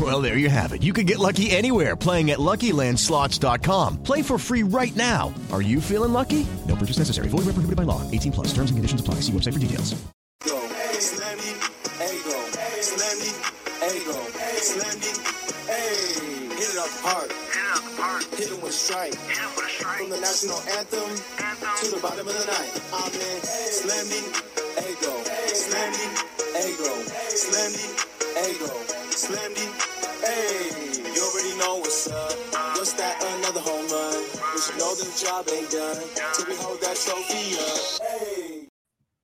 Well, there you have it. You can get lucky anywhere playing at LuckyLandSlots.com. Play for free right now. Are you feeling lucky? No purchase necessary. Void where prohibited by law. 18 plus. Terms and conditions apply. See website for details. Go, slammy, ego, slammy, ego, slammy, hey, hit it up hard, hit it up hard, hit it with a strike, hit it with a strike, from the national anthem, to the bottom of the night, I'm in slammy, ego, slammy, ego, slammy, ego, slammy, hey, you already know what's up, what's that, another home run, but you know the job ain't done, we hold that trophy up, hey.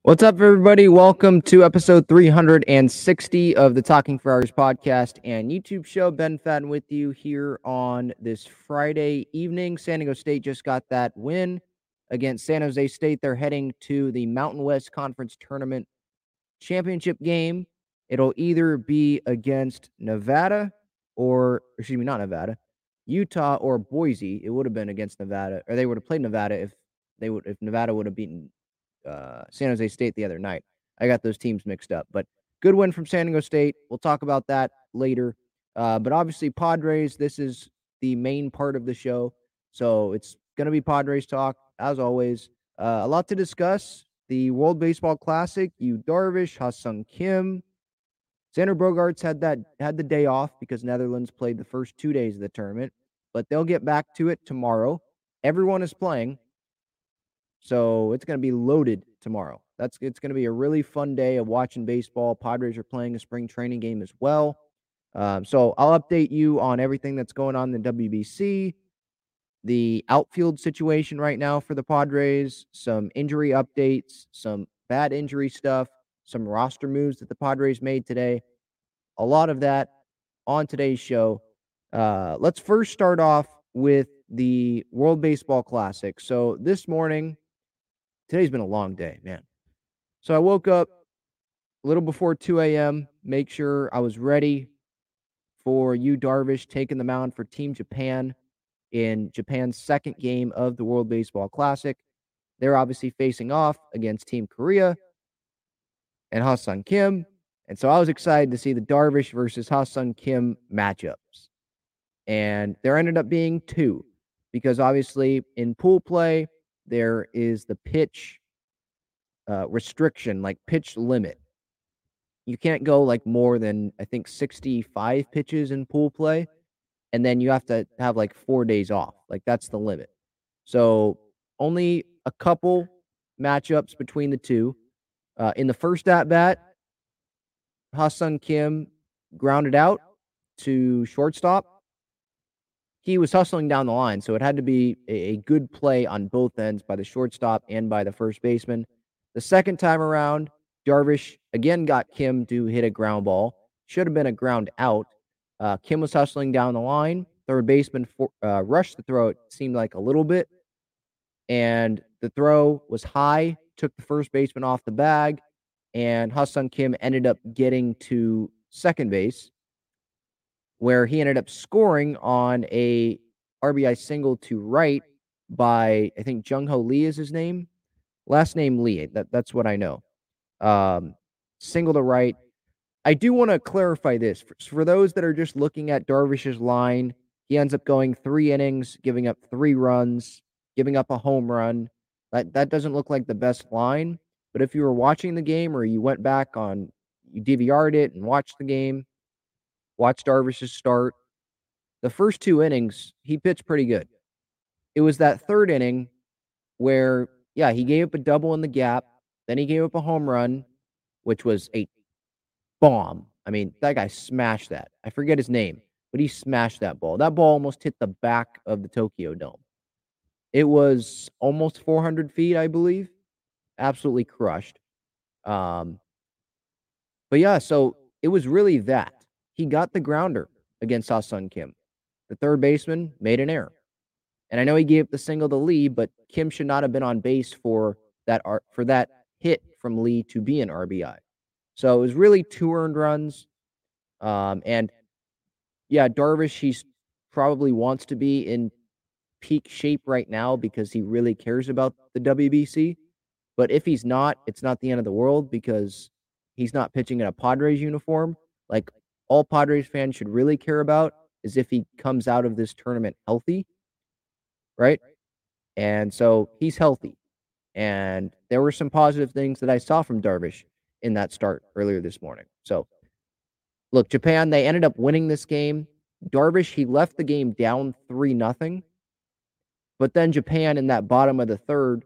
What's up, everybody? Welcome to episode 360 of the Talking Friars podcast and YouTube show. Ben Fadden with you here on this Friday evening. San Diego State just got that win against San Jose State. They're heading to the Mountain West Conference Tournament championship game. It'll either be against Nevada or, excuse me, not Nevada, Utah or Boise. It would have been against Nevada, or they would have played Nevada if they would if Nevada would have beaten uh, San Jose State the other night. I got those teams mixed up, but good win from San Diego State. We'll talk about that later. Uh, but obviously, Padres, this is the main part of the show. So it's going to be Padres talk, as always. Uh, a lot to discuss. The World Baseball Classic, Yu Darvish, Ha-Seong Kim. Xander Bogaerts had that had the day off because Netherlands played the first two days of the tournament, but they'll get back to it tomorrow. Everyone is playing. So it's going to be loaded tomorrow. That's it's going to be a really fun day of watching baseball. Padres are playing a spring training game as well. Um, so I'll update you on everything that's going on in the WBC, the outfield situation right now for the Padres, some injury updates, some bad injury stuff, some roster moves that the Padres made today. A lot of that on today's show. Uh, let's first start off with the World Baseball Classic. So this morning, today's been a long day, man. So I woke up a little before 2 a.m., make sure I was ready for Yu Darvish taking the mound for Team Japan in Japan's second game of the World Baseball Classic. They're obviously facing off against Team Korea and Ha-Seong Kim. And so I was excited to see the Darvish versus Ha-Seong Kim matchups. And there ended up being two because obviously in pool play, there is the pitch uh, restriction, like pitch limit. You can't go like more than I think 65 pitches in pool play, and then you have to have like four days off. Like that's the limit. So only a couple matchups between the two. Uh, in the first at bat, Ha-Seong Kim grounded out to shortstop he was hustling down the line, so it had to be a, a good play on both ends by the shortstop and by the first baseman. The second time around, Darvish again got Kim to hit a ground ball. Should have been a ground out. Uh, Kim was hustling down the line. Third baseman for, uh, rushed the throw, it seemed like a little bit. And the throw was high, took the first baseman off the bag, and Ha-Seong Kim ended up getting to second base, where he ended up scoring on a RBI single to right by I think Jung Hoo Lee is his name. Last name Lee. That, that's what I know. Um, single to right. I do want to clarify this for, for those that are just looking at Darvish's line. He ends up going three innings, giving up three runs, giving up a home run. That that doesn't look like the best line. But if you were watching the game or you went back on, you DVR'd it and watched the game, watched Darvish's start, the first two innings he pitched pretty good. It was that third inning where, yeah, he gave up a double in the gap, then he gave up a home run, which was a bomb. I mean, that guy smashed that. I forget his name, but he smashed that ball. That ball almost hit the back of the Tokyo Dome. It was almost 400 feet, I believe. Absolutely crushed. Um, but yeah, so it was really that. He got the grounder against Ha-Seong Kim. The third baseman made an error. And I know he gave up the single to Lee, but Kim should not have been on base for that for that hit from Lee to be an RBI. So it was really two earned runs. Um, and yeah, Darvish, he's probably wants to be in peak shape right now because he really cares about the WBC. But if he's not, it's not the end of the world because he's not pitching in a Padres uniform. Like all Padres fans should really care about is if he comes out of this tournament healthy, right? And so he's healthy. And there were some positive things that I saw from Darvish in that start earlier this morning. So, look, Japan, they ended up winning this game. Darvish, he left the game down 3 nothing. But then Japan in that bottom of the third,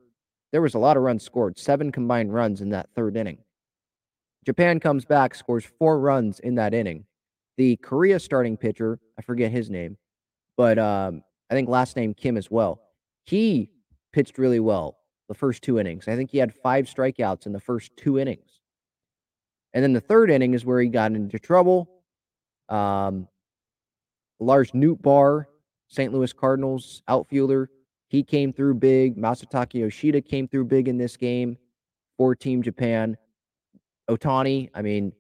there was a lot of runs scored, seven combined runs in that third inning. Japan comes back, scores four runs in that inning. The Korea starting pitcher, I forget his name, but um, I think last name Kim as well. He pitched really well the first two innings. I think he had five strikeouts in the first two innings. And then the third inning is where he got into trouble. Um, Lars Nootbaar, St. Louis Cardinals outfielder, he came through big. Masataka Yoshida came through big in this game for Team Japan. Ohtani, I mean,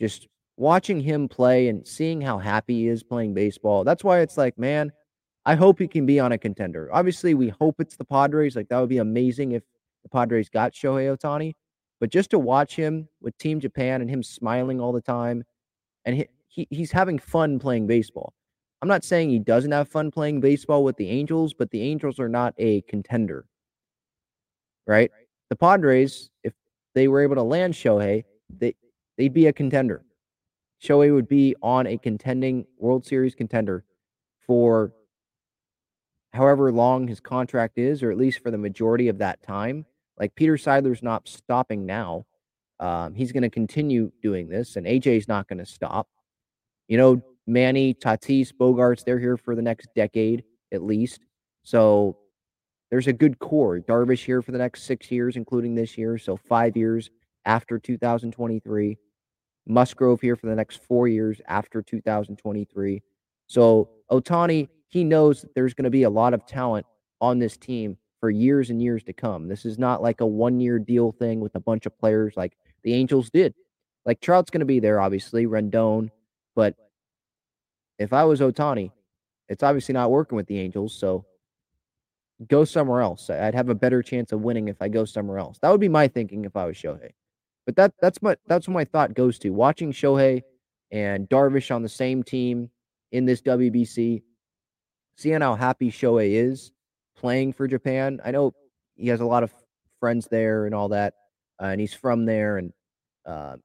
just watching him play and seeing how happy he is playing baseball. That's why it's like, man, I hope he can be on a contender. Obviously, we hope it's the Padres. Like that would be amazing if the Padres got Shohei Ohtani. But just to watch him with Team Japan and him smiling all the time, and he, he he's having fun playing baseball. I'm not saying he doesn't have fun playing baseball with the Angels, but the Angels are not a contender. Right? The Padres, if they were able to land Shohei, they they'd be a contender. Shohei would be on a contending World Series contender for however long his contract is, or at least for the majority of that time. Like Peter Seidler's not stopping now. Um, he's going to continue doing this, and AJ's not going to stop. You know, Manny, Tatis, Bogaerts, they're here for the next decade at least. So there's a good core. Darvish here for the next six years, including this year. So five years after 2023. Musgrove here for the next four years after 2023. So Ohtani, he knows that there's going to be a lot of talent on this team for years and years to come. This is not like a one year deal thing with a bunch of players like the Angels did. Like Trout's going to be there, obviously, Rendon, but if I was Ohtani, it's obviously not working with the Angels. So go somewhere else. I'd have a better chance of winning if I go somewhere else. That would be my thinking if I was Shohei. But that that's what that's what my thought goes to. Watching Shohei and Darvish on the same team in this WBC, seeing how happy Shohei is playing for Japan. I know he has a lot of friends there and all that, uh, and he's from there, and uh,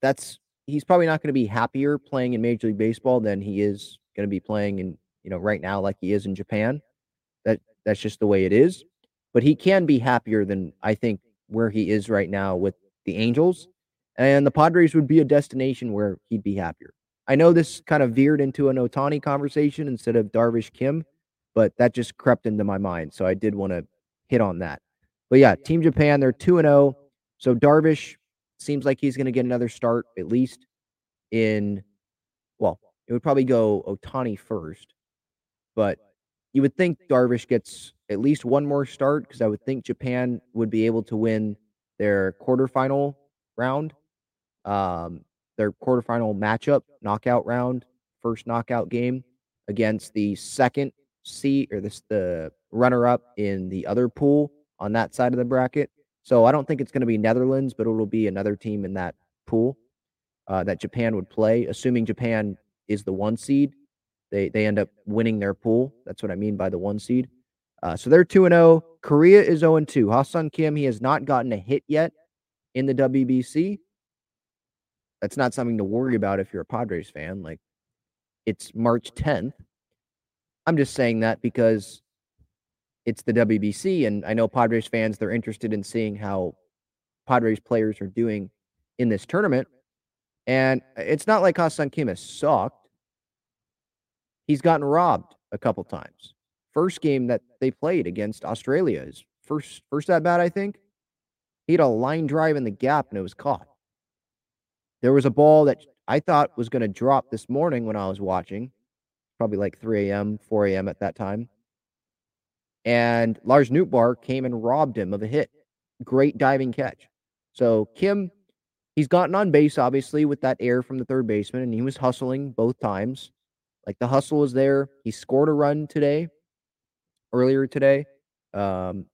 that's he's probably not going to be happier playing in Major League Baseball than he is going to be playing in you know right now like he is in Japan. That that's just the way it is. But he can be happier than I think where he is right now with the Angels, and the Padres would be a destination where he'd be happier. I know this kind of veered into an Ohtani conversation instead of Darvish Kim, but that just crept into my mind, so I did want to hit on that. But yeah, Team Japan, they're 2 0. So Darvish seems like he's going to get another start at least in, well, it would probably go Ohtani first, but you would think Darvish gets at least one more start because I would think Japan would be able to win their quarterfinal round, um, their quarterfinal matchup, knockout round, first knockout game against the second seed or this the runner up in the other pool on that side of the bracket. So I don't think it's going to be Netherlands, but it'll be another team in that pool uh, that Japan would play, assuming Japan is the one seed. They they end up winning their pool. That's what I mean by the one seed. Uh, so they're two and zero. Oh. Korea is zero oh and two. Ha-Seong Kim he has not gotten a hit yet in the WBC. That's not something to worry about if you're a Padres fan. Like it's March 10th. I'm just saying that because it's the WBC, and I know Padres fans they're interested in seeing how Padres players are doing in this tournament. And it's not like Ha-Seong Kim has sucked. He's gotten robbed a couple times. First game that they played against Australia is first first at bat, I think. He had a line drive in the gap and it was caught. There was a ball that I thought was going to drop this morning when I was watching, probably like 3 a.m., 4 a.m. at that time. And Lars Nootbaar came and robbed him of a hit. Great diving catch. So Kim, he's gotten on base, obviously, with that air from the third baseman, and he was hustling both times. Like the hustle was there. He scored a run today, earlier today. Um,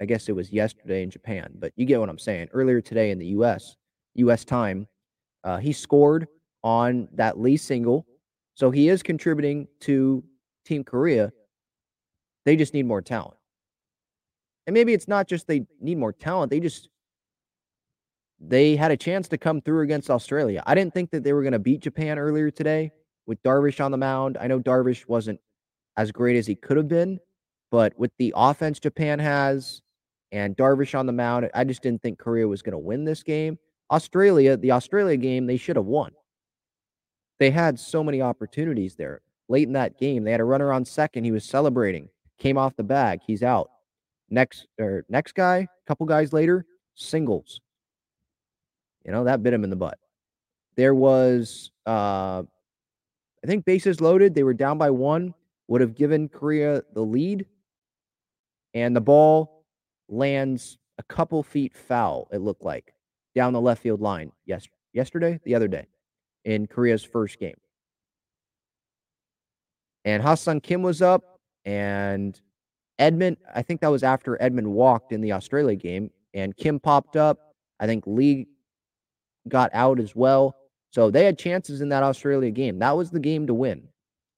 I guess it was yesterday in Japan, but you get what I'm saying. Earlier today in the U.S., U.S. time, uh, he scored on that Lee single, so he is contributing to Team Korea. They just need more talent. And maybe it's not just they need more talent, they just they had a chance to come through against Australia. I didn't think that they were going to beat Japan earlier today with Darvish on the mound. I know Darvish wasn't as great as he could have been, but with the offense Japan has and Darvish on the mound, I just didn't think Korea was going to win this game. Australia, the Australia game, they should have won. They had so many opportunities there late in that game. They had a runner on second. He was celebrating came off the bag. He's out. Next or next guy, a couple guys later, singles. You know, that bit him in the butt. There was uh I think bases loaded. They were down by one, would have given Korea the lead. And the ball lands a couple feet foul, it looked like, down the left field line. Yes, yesterday, the other day, in Korea's first game. And Ha-Seong Kim was up. And Edman, I think that was after Edman walked in the Australia game, and Kim popped up. I think Lee got out as well. So they had chances in that Australia game. That was the game to win.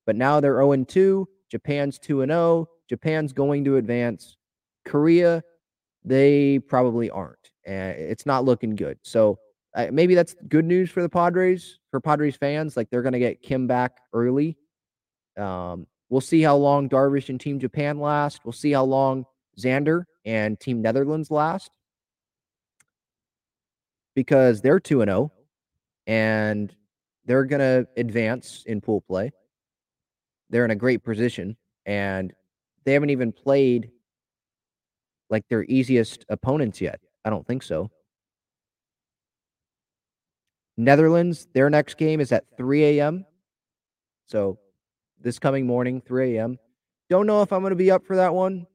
But now they're 0 2. Japan's 2 0. Japan's going to advance. Korea, they probably aren't. And it's not looking good. So uh, maybe that's good news for the Padres, for Padres fans. Like they're going to get Kim back early. Um, We'll see how long Darvish and Team Japan last. We'll see how long Xander and Team Netherlands last because they're 2 and 0 and they're going to advance in pool play. They're in a great position and they haven't even played like their easiest opponents yet. I don't think so. Netherlands, their next game is at 3 a.m. So this coming morning, 3 a.m. Don't know if I'm going to be up for that one.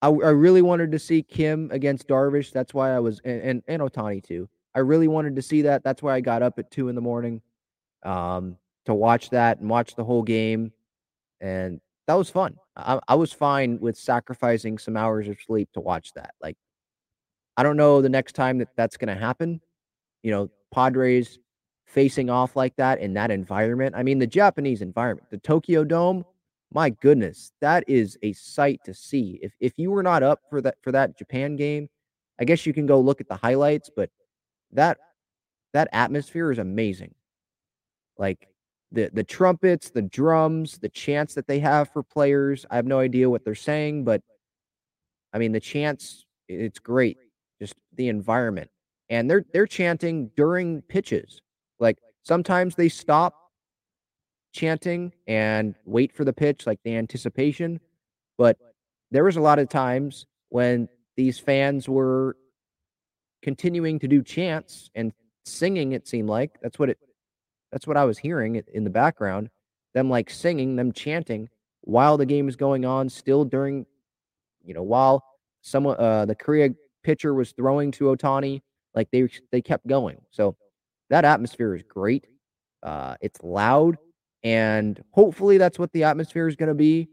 I, I really wanted to see Kim against Darvish. That's why I was, and, and, and Ohtani too. I really wanted to see that. That's why I got up at two in the morning um, to watch that and watch the whole game. And that was fun. I, I was fine with sacrificing some hours of sleep to watch that. Like, I don't know the next time that that's going to happen. You know, Padres facing off like that in that environment. I mean, the Japanese environment, the Tokyo Dome, my goodness, that is a sight to see. If if you were not up for that for that Japan game, I guess you can go look at the highlights, but that that atmosphere is amazing. Like the the trumpets, the drums, the chants that they have for players. I have no idea what they're saying, but I mean the chants, it's great. Just the environment. And they're they're chanting during pitches. Like sometimes they stop chanting and wait for the pitch, like the anticipation. But there was a lot of times when these fans were continuing to do chants and singing. It seemed like that's what it. That's what I was hearing in the background. Them like singing, them chanting while the game is going on, still during, you know, while someone uh, the Korea pitcher was throwing to Ohtani, like they they kept going. So that atmosphere is great. Uh, it's loud, and hopefully that's what the atmosphere is going to be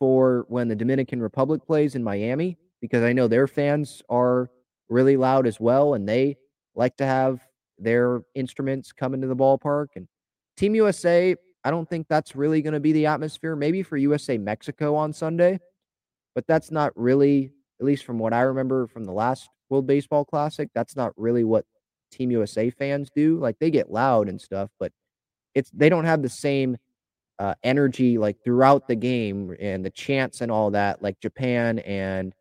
for when the Dominican Republic plays in Miami, because I know their fans are really loud as well, and they like to have their instruments come into the ballpark. And Team USA, I don't think that's really going to be the atmosphere. Maybe for USA Mexico on Sunday, but that's not really, at least from what I remember from the last World Baseball Classic, that's not really what Team USA fans do. Like they get loud and stuff, but it's they don't have the same uh, energy like throughout the game and the chants and all that like Japan and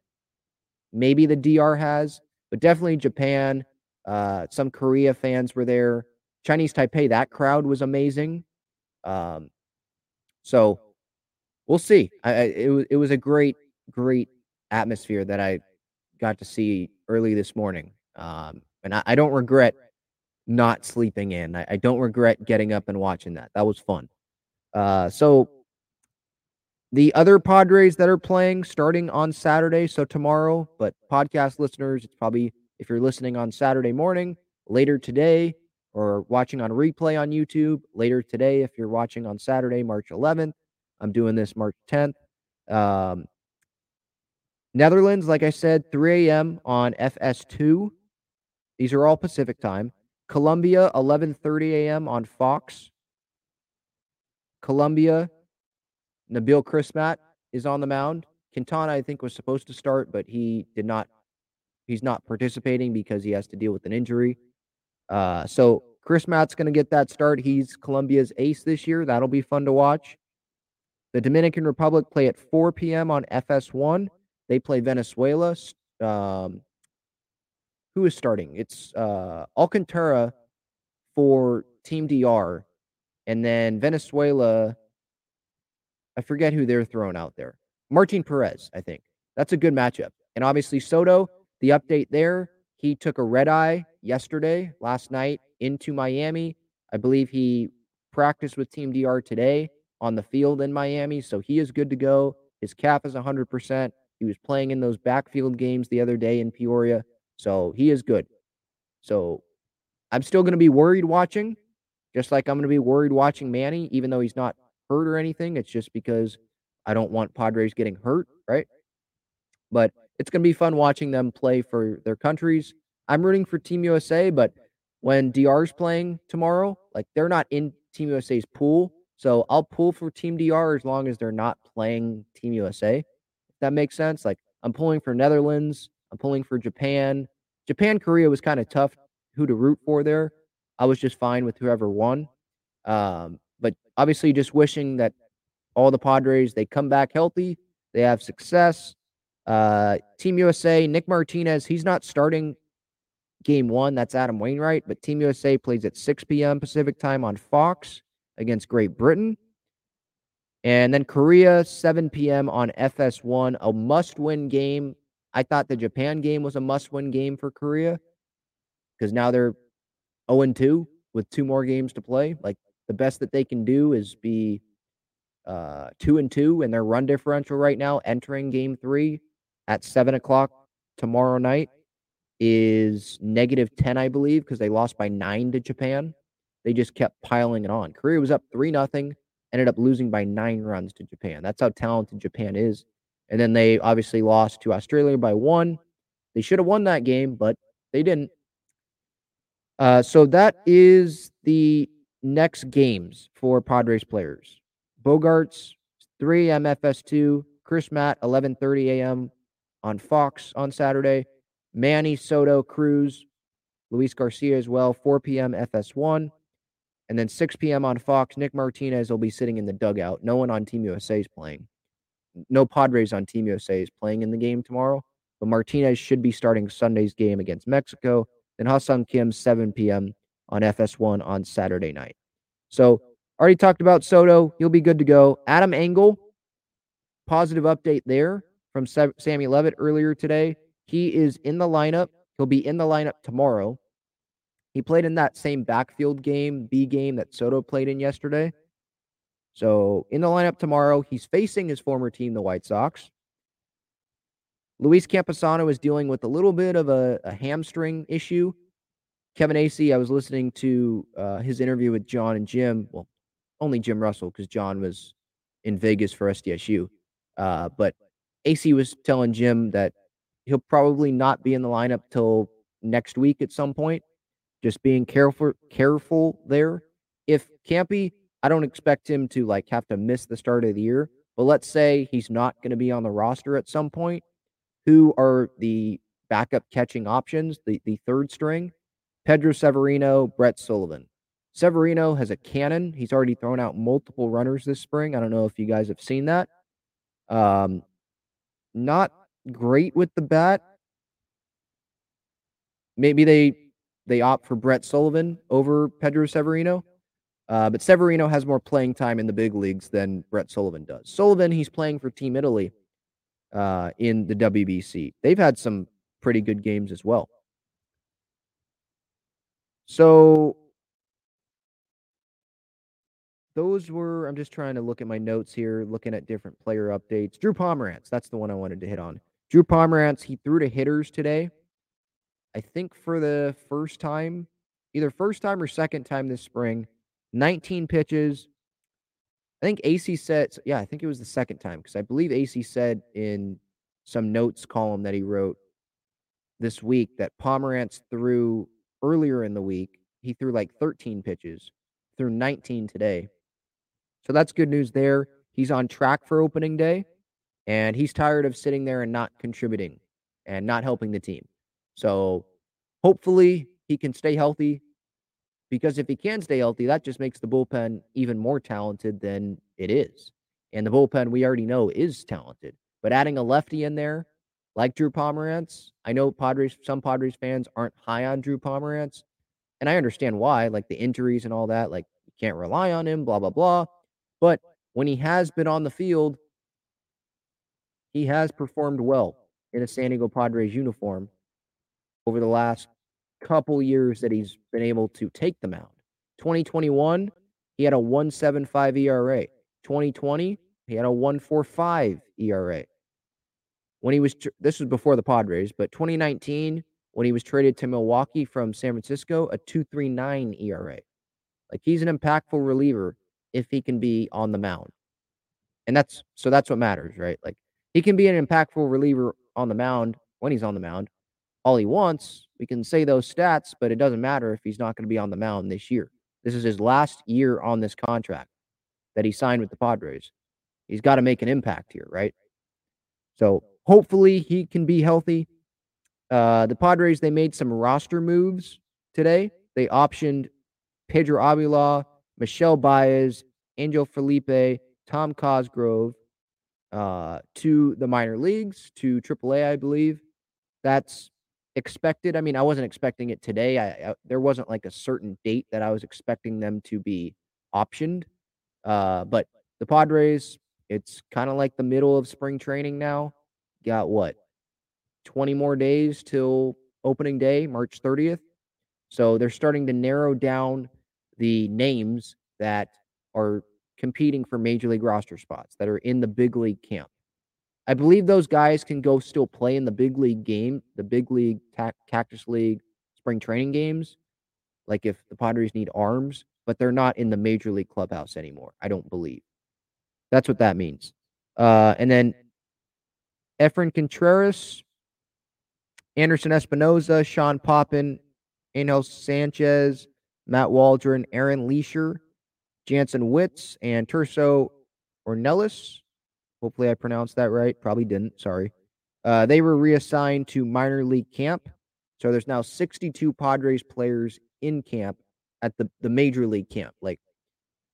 maybe the DR has, but definitely Japan. Uh, some Korea fans were there. Chinese Taipei, that crowd was amazing. Um, so we'll see. I, I, it was it was a great great atmosphere that I got to see early this morning. Um, and I, I don't regret not sleeping in. I, I, don't regret getting up and watching that. That was fun. Uh, so the other Padres that are playing starting on Saturday, so tomorrow, but podcast listeners, it's probably if you're listening on Saturday morning, later today, or watching on replay on YouTube later today, if you're watching on Saturday, March 11th. I'm doing this March 10th. Um, Netherlands, like I said, 3 a.m. on FS2. These are all Pacific time. Colombia, 11:30 a.m. on Fox. Colombia, Nabil Crismatt is on the mound. Quintana, I think, was supposed to start, but he did not. He's not participating because he has to deal with an injury. Uh, so Crismatt's going to get that start. He's Colombia's ace this year. That'll be fun to watch. The Dominican Republic play at 4 p.m. on FS1. They play Venezuela. Um, who is starting? It's uh, Alcantara for Team DR, and then Venezuela. I forget who they're throwing out there. Martin Perez, I think. That's a good matchup. And obviously Soto, the update there, he took a red eye yesterday, last night into Miami. I believe he practiced with Team DR today on the field in Miami, so he is good to go. His cap is 100%. He was playing in those backfield games the other day in Peoria. So he is good. So I'm still going to be worried watching, just like I'm going to be worried watching Manny, even though he's not hurt or anything. It's just because I don't want Padres getting hurt, right? But it's going to be fun watching them play for their countries. I'm rooting for Team USA, but when DR's playing tomorrow, like they're not in Team USA's pool. So I'll pull for Team DR as long as they're not playing Team USA. If that makes sense. Like I'm pulling for Netherlands, I'm pulling for Japan. Japan, Korea was kind of tough who to root for there. I was just fine with whoever won. Um, but obviously, just wishing that all the Padres they come back healthy, they have success. Uh, Team USA, Nick Martinez, he's not starting game one. That's Adam Wainwright, but Team USA plays at 6 p.m. Pacific time on Fox against Great Britain. And then Korea, 7 p.m. on FS1, a must win game I thought the Japan game was a must win game for Korea because now they're 0 2 with two more games to play. Like the best that they can do is be uh, 2 and 2 in their run differential right now, entering game three at 7 o'clock tomorrow night is negative 10, I believe, because they lost by nine to Japan. They just kept piling it on. Korea was up 3 nothing, ended up losing by nine runs to Japan. That's how talented Japan is. And then they obviously lost to Australia by one. They should have won that game, but they didn't. Uh, so that is the next games for Padres players. Bogaerts, 3 MFS2, Crismatt, 11:30 a.m. on Fox on Saturday. Manny, Soto, Cruz, Luis Garcia as well, 4 p.m. FS1. And then 6 p.m. on Fox, Nick Martinez will be sitting in the dugout. No one on Team USA is playing no Padres on Team USA is playing in the game tomorrow, but Martinez should be starting Sunday's game against Mexico. Then Ha-Seong Kim, 7 p.m. on FS1 on Saturday night. So, already talked about Soto. He'll be good to go. Adam Engel, positive update there from Sammy Levitt earlier today. He is in the lineup. He'll be in the lineup tomorrow. He played in that same backfield game, B game that Soto played in yesterday. So in the lineup tomorrow, he's facing his former team, the White Sox. Luis Campusano is dealing with a little bit of a, a hamstring issue. Kevin Acee, I was listening to uh, his interview with John and Jim. Well, only Jim Russell because John was in Vegas for SDSU. Uh, but Acee was telling Jim that he'll probably not be in the lineup till next week at some point. Just being careful, careful there. If Campy, I don't expect him to like have to miss the start of the year. But let's say he's not going to be on the roster at some point. Who are the backup catching options? The the third string, Pedro Severino, Brett Sullivan. Severino has a cannon. He's already thrown out multiple runners this spring. I don't know if you guys have seen that. Um, not great with the bat. Maybe they they opt for Brett Sullivan over Pedro Severino. Uh, but Severino has more playing time in the big leagues than Brett Sullivan does. Sullivan, he's playing for Team Italy uh, in the WBC. They've had some pretty good games as well. So those were I'm just trying to look at my notes here, looking at different player updates. Drew Pomeranz, that's the one I wanted to hit on. Drew Pomeranz, he threw to hitters today. I think for the first time, either first time or second time this spring, 19 pitches. I think Acee said, yeah, I think it was the second time because I believe Acee said in some notes column that he wrote this week that Pomeranz threw earlier in the week. He threw like 13 pitches, threw 19 today. So that's good news there. He's on track for opening day, and he's tired of sitting there and not contributing and not helping the team. So hopefully he can stay healthy because if he can stay healthy, that just makes the bullpen even more talented than it is. And the bullpen we already know is talented. But adding a lefty in there, like Drew Pomeranz, I know Padres, some Padres fans aren't high on Drew Pomeranz, and I understand why, like the injuries and all that. Like you can't rely on him, blah blah blah. But when he has been on the field, he has performed well in a San Diego Padres uniform over the last couple years that he's been able to take the mound. 2021, he had a 175 ERA. 2020, he had a 145 ERA. When he was, this was before the Padres, but 2019, when he was traded to Milwaukee from San Francisco, a 239 ERA. Like he's an impactful reliever if he can be on the mound. And that's so that's what matters, right? Like he can be an impactful reliever on the mound when he's on the mound. All he wants, we can say those stats, but it doesn't matter if he's not going to be on the mound this year. This is his last year on this contract that he signed with the Padres. He's got to make an impact here, right? So hopefully he can be healthy. Uh, the Padres, they made some roster moves today. They optioned Pedro Avila, Michel Baez, Angel Felipe, Tom Cosgrove uh, to the minor leagues, to AAA, I believe. That's expected. I mean, I wasn't expecting it today. I, I, there wasn't like a certain date that I was expecting them to be optioned. Uh, but the Padres, it's kind of like the middle of spring training now. Got what? 20 more days till opening day, March 30th. So they're starting to narrow down the names that are competing for major league roster spots that are in the big league camp. I believe those guys can go still play in the big league game, the big league cactus league spring training games. Like if the Padres need arms, but they're not in the major league clubhouse anymore. I don't believe. That's what that means. Uh, and then Efrain Contreras, Anderson Espinoza, Sean Poppen, Angel Sanchez, Matt Waldron, Aaron Leasher, Jansen Witz, and Tirso Ornelas. Hopefully, I pronounced that right. Probably didn't. Sorry. Uh, they were reassigned to minor league camp. So there's now 62 Padres players in camp at the, the major league camp, like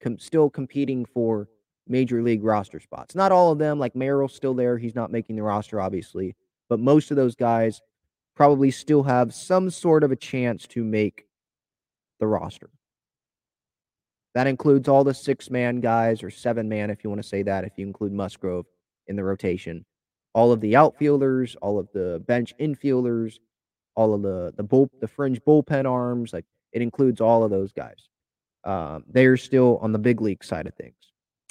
com- still competing for major league roster spots. Not all of them, like Merrill's still there. He's not making the roster, obviously. But most of those guys probably still have some sort of a chance to make the roster. That includes all the six man guys or seven man, if you want to say that, if you include Musgrove in the rotation. All of the outfielders, all of the bench infielders, all of the the bull the fringe bullpen arms. Like it includes all of those guys. Um, they're still on the big league side of things.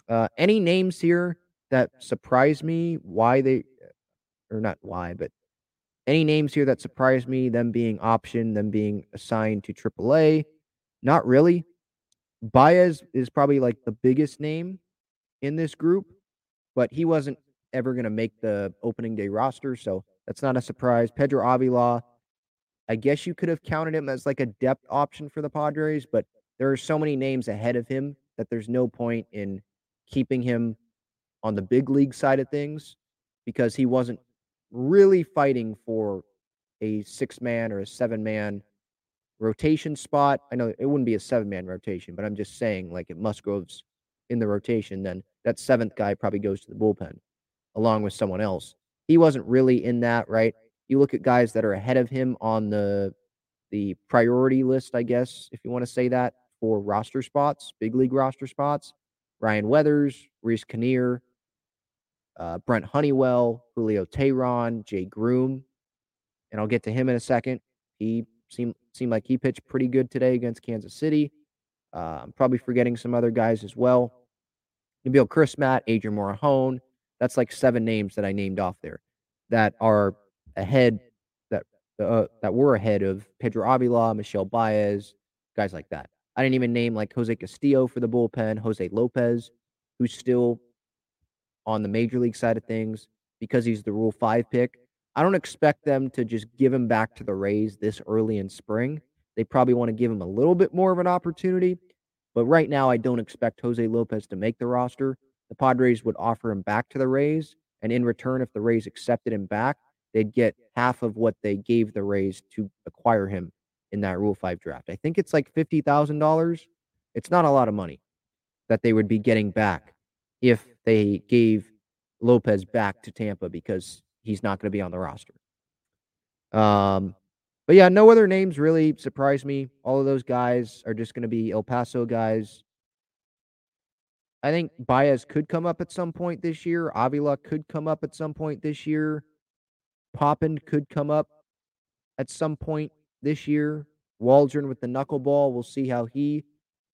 Uh, any names here that surprise me? Why they or not why, but any names here that surprise me? Them being optioned, them being assigned to AAA? Not really. Baez is probably like the biggest name in this group, but he wasn't ever going to make the opening day roster, so that's not a surprise. Pedro Avila, I guess you could have counted him as like a depth option for the Padres, but there are so many names ahead of him that there's no point in keeping him on the big league side of things because he wasn't really fighting for a six man or a seven man rotation spot. I know it wouldn't be a seven man rotation, but I'm just saying, like, if Musgrove's in the rotation, then that seventh guy probably goes to the bullpen along with someone else. He wasn't really in that, right? You look at guys that are ahead of him on the the priority list, I guess, if you want to say that, for roster spots, big league roster spots. Ryan Weathers, Reiss Knehr, uh, Brent Honeywell, Julio Teheran, Jay Groome, and I'll get to him in a second. He seemed seemed like he pitched pretty good today against Kansas City. Uh, I'm probably forgetting some other guys as well. Nabil Crismatt, Adrian Morejon. That's like seven names that I named off there that are ahead that uh, that were ahead of Pedro Avila, Michel Baez, guys like that. I didn't even name like Jose Castillo for the bullpen, Jose Lopez, who's still on the major league side of things because he's the Rule 5 pick. I don't expect them to just give him back to the Rays this early in spring. They probably want to give him a little bit more of an opportunity. But right now, I don't expect Jose Lopez to make the roster. The Padres would offer him back to the Rays. And in return, if the Rays accepted him back, they'd get half of what they gave the Rays to acquire him in that Rule 5 draft. I think it's like $50,000. It's not a lot of money that they would be getting back if they gave Lopez back to Tampa because he's not going to be on the roster. Um, but yeah, no other names really surprise me. All of those guys are just going to be El Paso guys. I think Baez could come up at some point this year. Avila could come up at some point this year. Poppen could come up at some point this year. Waldron with the knuckleball. We'll see how he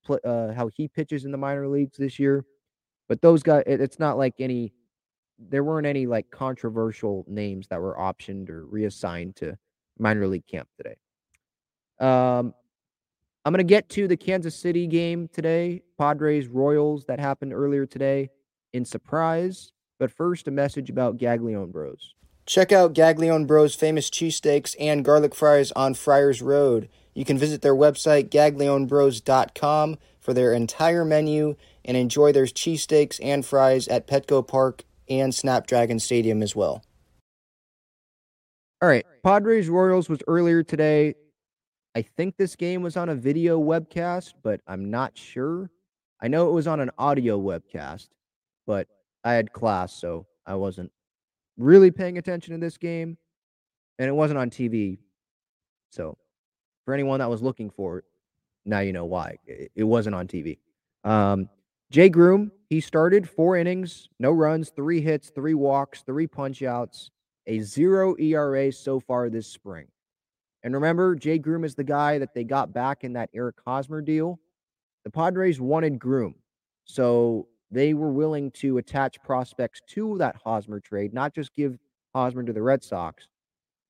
uh, how he pitches in the minor leagues this year. But those guys, it, it's not like any. There weren't any like controversial names that were optioned or reassigned to minor league camp today. Um, I'm going to get to the Kansas City game today, Padres Royals that happened earlier today in surprise. But first, a message about Gaglione Bros. Check out Gaglione Bros' famous cheesesteaks and garlic fries on Friars Road. You can visit their website, gaglionebros.com, for their entire menu and enjoy their cheesesteaks and fries at Petco Park and Snapdragon Stadium as well. All right, Padres Royals was earlier today. I think this game was on a video webcast, but I'm not sure. I know it was on an audio webcast, but I had class, so I wasn't really paying attention to this game, and it wasn't on TV. So, for anyone that was looking for it, now you know why. It, wasn't on TV. Um, Jay Groome, he started four innings, no runs, three hits, three walks, three punchouts, a zero ERA so far this spring. And remember, Jay Groome is the guy that they got back in that Eric Hosmer deal. The Padres wanted Groome. So they were willing to attach prospects to that Hosmer trade, not just give Hosmer to the Red Sox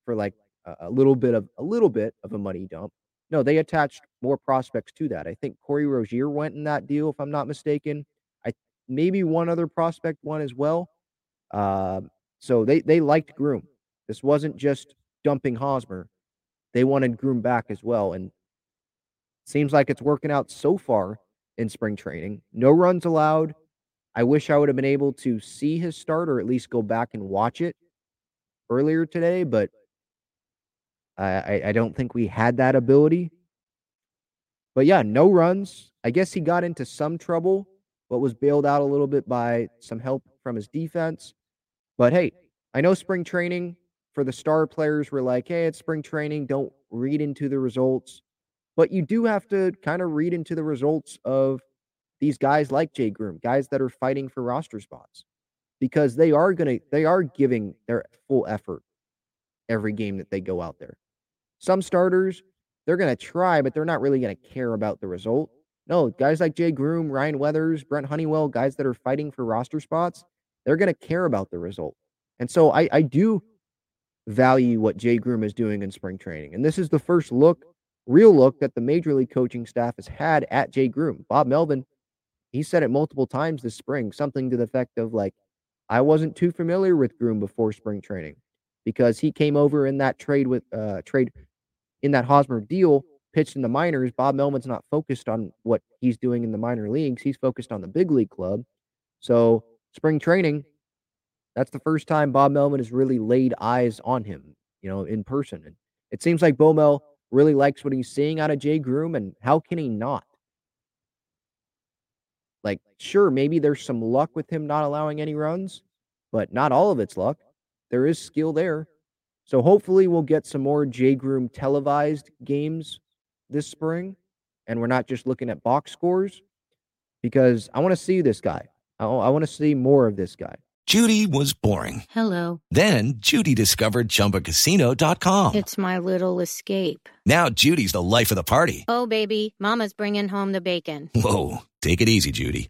for like a, a little bit of a little bit of a money dump. No, they attached more prospects to that. I think Corey Rosier went in that deal, if I'm not mistaken. I maybe one other prospect won as well. Uh, so they they liked Groome. This wasn't just dumping Hosmer. They wanted Groome back as well, and seems like it's working out so far in spring training. No runs allowed, I wish I would have been able to see his start or at least go back and watch it earlier today, but I, I don't think we had that ability. But yeah, no runs. I guess he got into some trouble, but was bailed out a little bit by some help from his defense. But hey, I know spring training for the star players were like, hey, it's spring training. Don't read into the results. But you do have to kind of read into the results of these guys like Jay Groome, guys that are fighting for roster spots because they are going to they are giving their full effort every game that they go out there. Some starters, they're going to try, but they're not really going to care about the result. No, guys like Jay Groome, Ryan Weathers, Brent Honeywell, guys that are fighting for roster spots, they're going to care about the result. And so I, I do value what Jay Groome is doing in spring training. And this is the first look, real look that the major league coaching staff has had at Jay Groome. Bob Melvin, he said it multiple times this spring, something to the effect of like, I wasn't too familiar with Groome before spring training because he came over in that trade with uh trade in that Hosmer deal, pitched in the minors. Bob Melvin's not focused on what he's doing in the minor leagues. He's focused on the big league club. So spring training, that's the first time Bob Melvin has really laid eyes on him, you know, in person. And it seems like Bo Mel really likes what he's seeing out of Jay Groome, and how can he not? Like, sure, maybe there's some luck with him not allowing any runs, but not all of it's luck. There is skill there. So hopefully we'll get some more J Groome televised games this spring, and we're not just looking at box scores because I want to see this guy. I, I want to see more of this guy. Judy was boring. Hello. Then Judy discovered ChumbaCasino.com. It's my little escape. Now Judy's the life of the party. Oh baby, Mama's bringing home the bacon. Whoa, take it easy, Judy.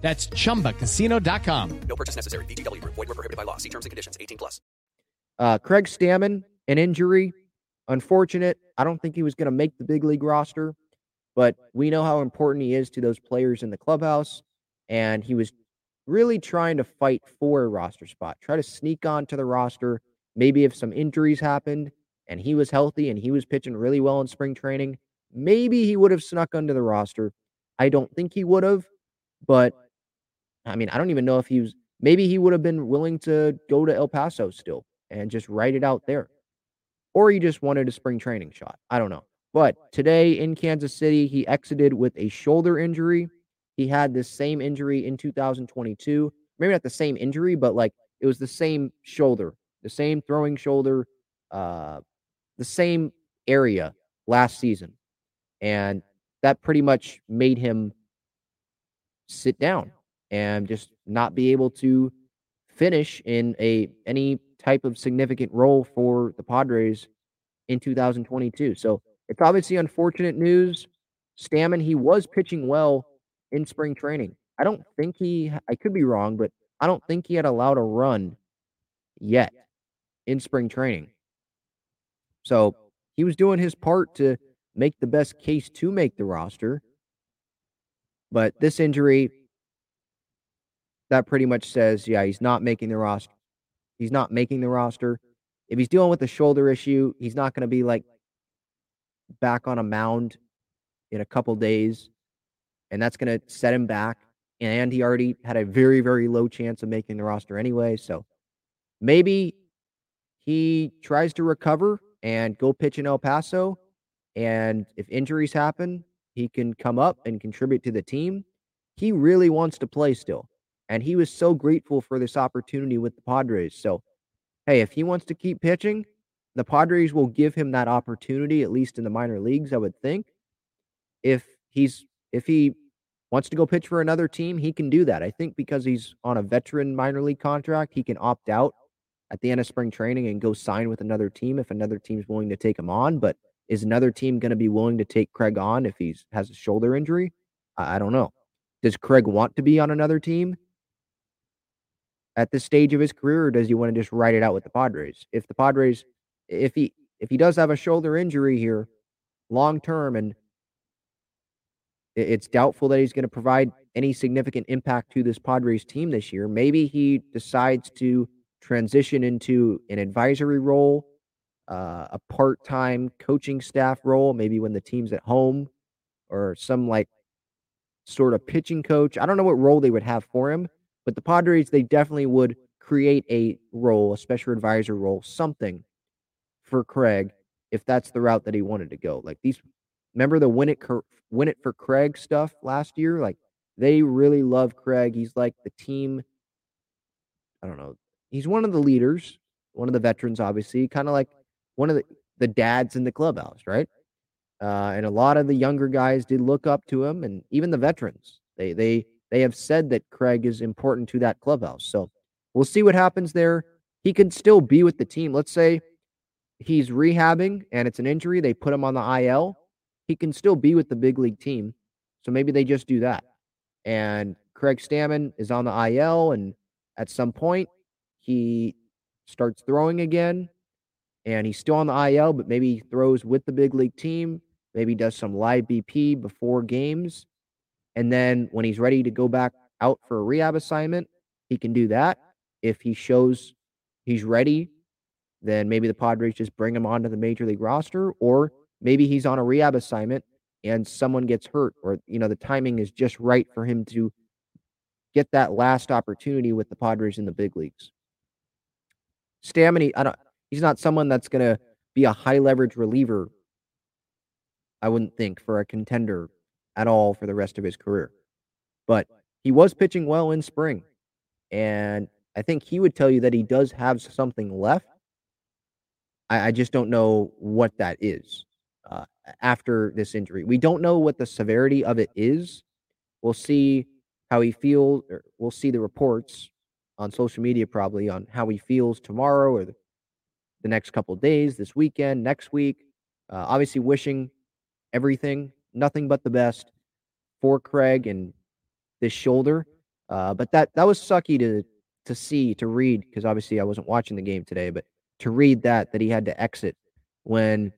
That's chumbacasino.com. No purchase necessary. VGW Group. Void where prohibited by law. See terms and conditions. 18 plus. Uh, Craig Stammen, an injury, unfortunate. I don't think he was going to make the big league roster, but we know how important he is to those players in the clubhouse. And he was really trying to fight for a roster spot, try to sneak onto the roster. Maybe if some injuries happened and he was healthy and he was pitching really well in spring training, maybe he would have snuck under the roster. I don't think he would have, but I mean, I don't even know if he was maybe he would have been willing to go to El Paso still and just write it out there. Or he just wanted a spring training shot. I don't know. But today in Kansas City, he exited with a shoulder injury. He had this same injury in 2022. Maybe not the same injury, but like it was the same shoulder, the same throwing shoulder, uh, the same area last season. And that pretty much made him sit down and just not be able to finish in a any type of significant role for the Padres in 2022. So it's obviously unfortunate news. Stammen, he was pitching well in spring training. I don't think he I could be wrong, but I don't think he had allowed a run yet in spring training. So he was doing his part to make the best case to make the roster. But this injury, that pretty much says, yeah, he's not making the roster. He's not making the roster. If he's dealing with a shoulder issue, he's not going to be like back on a mound in a couple days. And that's going to set him back. And he already had a very, very low chance of making the roster anyway. So maybe he tries to recover and go pitch in El Paso. And if injuries happen, he can come up and contribute to the team. He really wants to play still. And he was so grateful for this opportunity with the Padres. So, hey, if he wants to keep pitching, the Padres will give him that opportunity, at least in the minor leagues, I would think. If he's if he wants to go pitch for another team, he can do that. I think because he's on a veteran minor league contract, he can opt out at the end of spring training and go sign with another team if another team's willing to take him on. But is another team going to be willing to take Craig on if he has a shoulder injury? I, I don't know. Does Craig want to be on another team at this stage of his career, or does he want to just write it out with the Padres? If the Padres, if he if he does have a shoulder injury here, long term, and it's doubtful that he's going to provide any significant impact to this Padres team this year. Maybe he decides to transition into an advisory role uh, a part time coaching staff role, maybe when the team's at home, or some like sort of pitching coach. I don't know what role they would have for him, but the Padres, they definitely would create a role, a special advisor role, something for Craig if that's the route that he wanted to go. Like these, remember the win it, win it for Craig stuff last year? Like they really love Craig. He's like the team. I don't know. He's one of the leaders, one of the veterans, obviously, kind of like one of the, the dads in the clubhouse, right? Uh, and a lot of the younger guys did look up to him, and even the veterans. They they they have said that Craig is important to that clubhouse. So we'll see what happens there. He can still be with the team. Let's say he's rehabbing and it's an injury. They put him on the IL. He can still be with the big league team. So maybe they just do that. And Craig Stammen is on the IL, and at some point he starts throwing again, and he's still on the IL, but maybe he throws with the big league team maybe does some live BP before games. And then when he's ready to go back out for a rehab assignment, he can do that. If he shows he's ready, then maybe the Padres just bring him onto the major league roster, or maybe he's on a rehab assignment and someone gets hurt, or you know, the timing is just right for him to get that last opportunity with the Padres in the big leagues. Stammen, I don't he's not someone that's gonna be a high leverage reliever I wouldn't think, for a contender at all for the rest of his career. But he was pitching well in spring. And I think he would tell you that he does have something left. I, I just don't know what that is uh, after this injury. We don't know what the severity of it is. We'll see how he feels. we'll see the reports on social media probably on how he feels tomorrow or the, the next couple days, this weekend, next week. Uh, obviously, wishing everything, nothing but the best for Craig and this shoulder. Uh, but that that was sucky to to see to read because obviously I wasn't watching the game today, but to read that that he had to exit when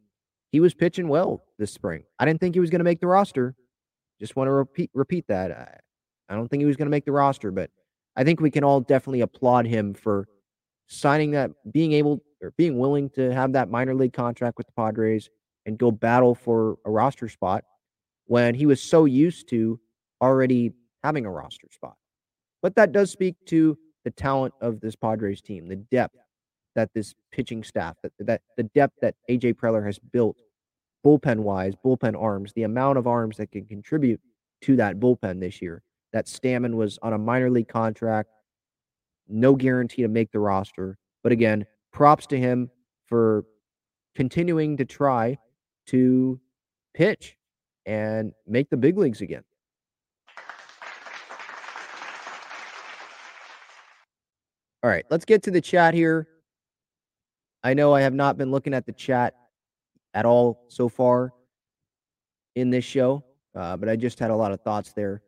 he was pitching well this spring. I didn't think he was going to make the roster. Just want to repeat repeat that. I, I don't think he was going to make the roster, but I think we can all definitely applaud him for signing that, being able or being willing to have that minor league contract with the Padres, and go battle for a roster spot when he was so used to already having a roster spot. But that does speak to the talent of this Padres team, the depth that this pitching staff, that, that the depth that AJ Preller has built, bullpen wise, bullpen arms, the amount of arms that can contribute to that bullpen this year. That Stammen was on a minor league contract, no guarantee to make the roster. But again, props to him for continuing to try to pitch and make the big leagues again. All right, let's get to the chat here. I know I have not been looking at the chat at all so far in this show, uh, but I just had a lot of thoughts there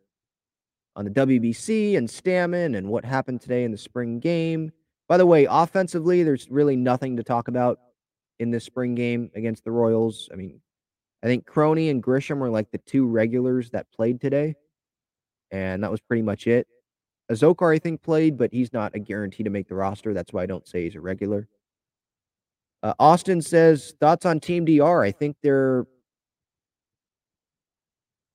on the WBC and Stammen and what happened today in the spring game. By the way, offensively, there's really nothing to talk about in this spring game against the Royals. I mean, I think Crony and Grisham were like the two regulars that played today, and that was pretty much it. Azocar, I think, played, but he's not a guarantee to make the roster. That's why I don't say he's a regular. Uh, Austin says thoughts on Team DR. I think they're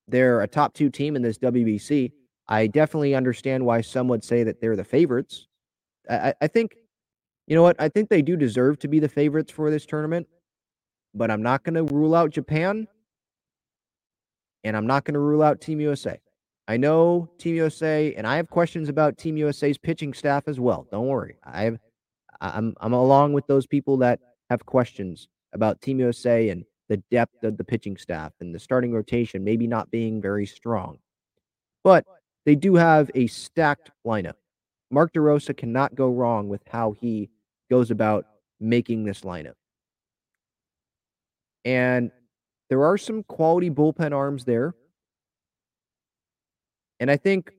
they're a top two team in this WBC. I definitely understand why some would say that they're the favorites. I, I think you know what? I think they do deserve to be the favorites for this tournament, but I'm not going to rule out Japan and I'm not going to rule out Team USA. I know Team USA, and I have questions about Team USA's pitching staff as well. Don't worry. I I'm I'm along with those people that have questions about Team USA and the depth of the pitching staff and the starting rotation maybe not being very strong. But they do have a stacked lineup. Mark DeRosa cannot go wrong with how he goes about making this lineup. And there are some quality bullpen arms there. And I think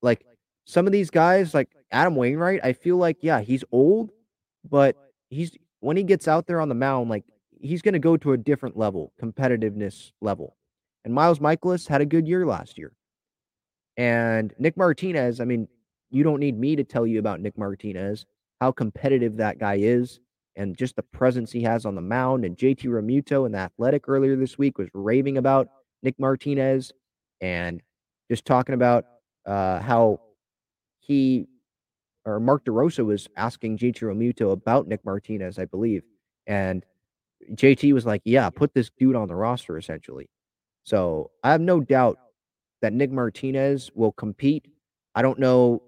like some of these guys, like Adam Wainwright, I feel like, yeah, he's old, but he's when he gets out there on the mound, like he's going to go to a different level, competitiveness level. And Miles Mikolas had a good year last year. And Nick Martinez, I mean, you don't need me to tell you about Nick Martinez, how competitive that guy is. And just the presence he has on the mound. And JT Realmuto in the Athletic earlier this week was raving about Nick Martinez and just talking about uh, how he or Mark DeRosa was asking JT Realmuto about Nick Martinez, I believe. And JT was like, Yeah, put this dude on the roster essentially. So I have no doubt that Nick Martinez will compete. I don't know.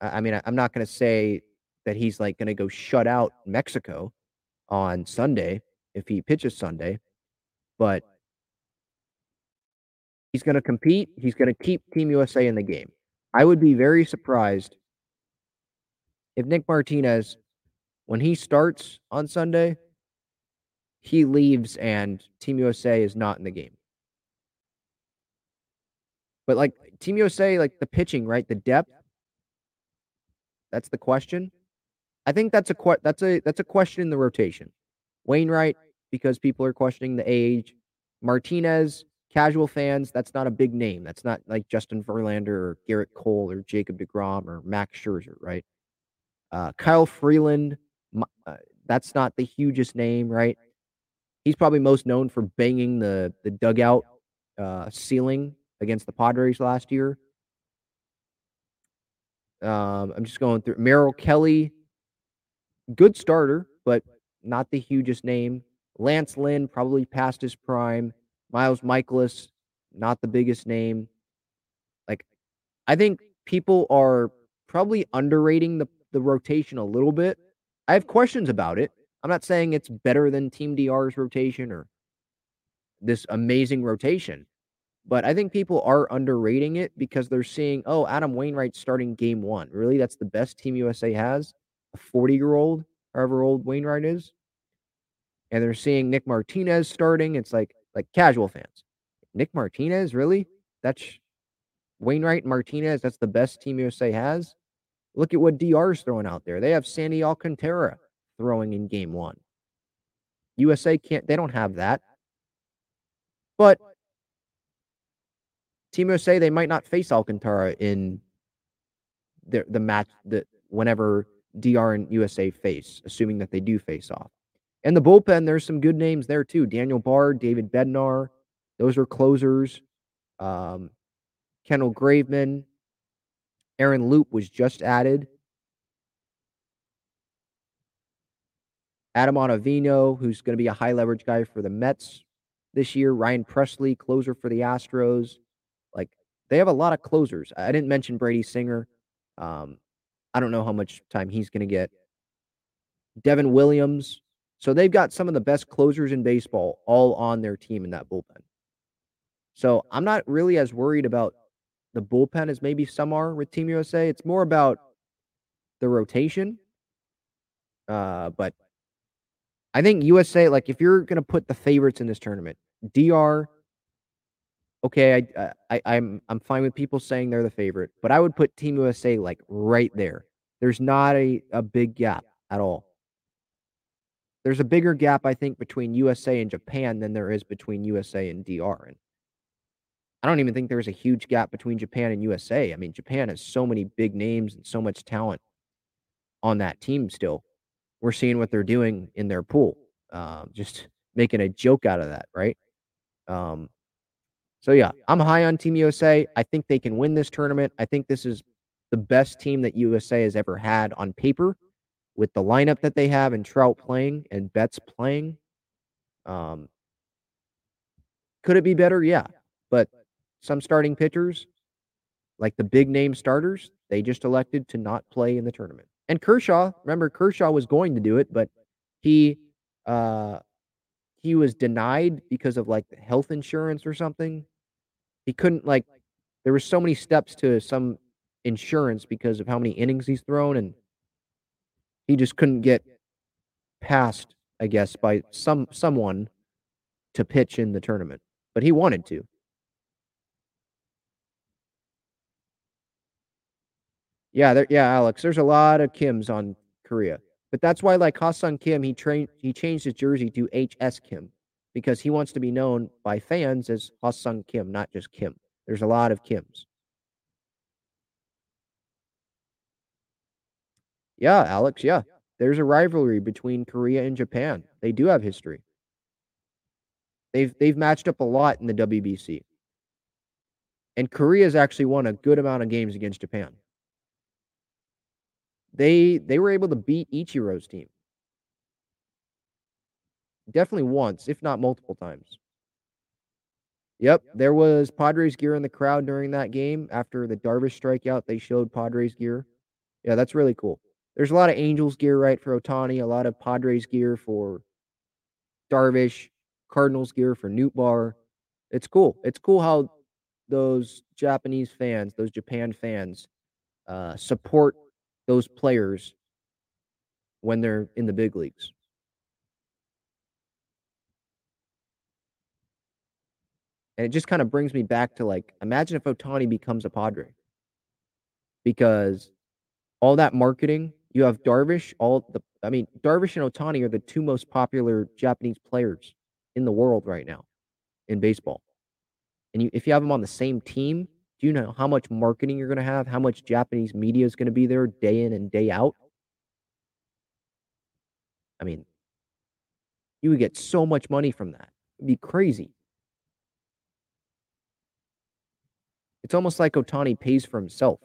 I mean, I'm not going to say that he's like going to go shut out Mexico on Sunday if he pitches Sunday, but he's going to compete. He's going to keep Team USA in the game. I would be very surprised if Nick Martinez, when he starts on Sunday, he leaves and Team USA is not in the game. But like Team USA, like the pitching, right? The depth. That's the question. I think that's a que- that's a that's a question in the rotation. Wainwright, because people are questioning the age. Martinez, casual fans, that's not a big name. That's not like Justin Verlander or Gerrit Cole or Jacob DeGrom or Max Scherzer, right? Uh, Kyle Freeland, uh, that's not the hugest name, right? He's probably most known for banging the the dugout uh, ceiling against the Padres last year. Um, I'm just going through Merrill Kelly, good starter, but not the hugest name. Lance Lynn, probably past his prime. Miles Mikolas, not the biggest name. Like, I think people are probably underrating the, the rotation a little bit. I have questions about it. I'm not saying it's better than Team DR's rotation or this amazing rotation, but I think people are underrating it because they're seeing, oh, Adam Wainwright starting game one. Really? That's the best Team USA has? A 40 year old, however old Wainwright is. And they're seeing Nick Martinez starting. It's like, like casual fans. Nick Martinez, really? That's Wainwright Martinez. That's the best Team USA has. Look at what DR's throwing out there. They have Sandy Alcantara throwing in game one. USA can't, they don't have that. But Team USA, they might not face Alcantara in the, the match that whenever DR and USA face, assuming that they do face off. And the bullpen, there's some good names there too. Daniel Bard, David Bednar, those are closers. Um, Kendall Graveman, Aaron Loup was just added. Adam Ottavino, who's going to be a high leverage guy for the Mets this year. Ryan Pressly, closer for the Astros. Like they have a lot of closers. I didn't mention Brady Singer. Um, I don't know how much time he's going to get. Devin Williams. So they've got some of the best closers in baseball all on their team in that bullpen. So I'm not really as worried about the bullpen as maybe some are with Team USA. It's more about the rotation. Uh, but I think USA, like if you're gonna put the favorites in this tournament, DR. Okay, I, uh, I I'm I'm fine with people saying they're the favorite, but I would put Team USA like right there. There's not a, a big gap at all. There's a bigger gap, I think, between USA and Japan than there is between USA and DR. And I don't even think there's a huge gap between Japan and USA. I mean, Japan has so many big names and so much talent on that team still we're seeing what they're doing in their pool. Um, just making a joke out of that, right? Um, so yeah, I'm high on Team USA. I think they can win this tournament. I think this is the best team that USA has ever had on paper with the lineup that they have and Trout playing and Betts playing. Um, could it be better? Yeah. But some starting pitchers, like the big name starters, they just elected to not play in the tournament. And Kershaw, remember Kershaw was going to do it, but he uh he was denied because of like health insurance or something. He couldn't like there were so many steps to some insurance because of how many innings he's thrown and he just couldn't get passed, I guess, by some someone to pitch in the tournament. But he wanted to. Yeah, there, yeah, Alex. There's a lot of Kims on Korea, but that's why, like Ha-Seong Kim, he trained, he changed his jersey to HS Kim because he wants to be known by fans as Ha-Seong Kim, not just Kim. There's a lot of Kims. Yeah, Alex. Yeah, there's a rivalry between Korea and Japan. They do have history. They've they've matched up a lot in the WBC. And Korea's actually won a good amount of games against Japan. They they were able to beat Ichiro's team. Definitely once, if not multiple times. Yep, there was Padres gear in the crowd during that game. After the Darvish strikeout, they showed Padres gear. Yeah, that's really cool. There's a lot of Angels gear, right, for Ohtani, a lot of Padres gear for Darvish, Cardinals gear for Nootbaar. It's cool. It's cool how those Japanese fans, those Japan fans, uh, support those players when they're in the big leagues. And it just kind of brings me back to like, imagine if Ohtani becomes a Padre. Because all that marketing, you have Darvish, all the, I mean, Darvish and Ohtani are the two most popular Japanese players in the world right now in baseball. And you, if you have them on the same team, do you know how much marketing you're going to have? How much Japanese media is going to be there day in and day out? I mean, you would get so much money from that. It'd be crazy. It's almost like Ohtani pays for himself.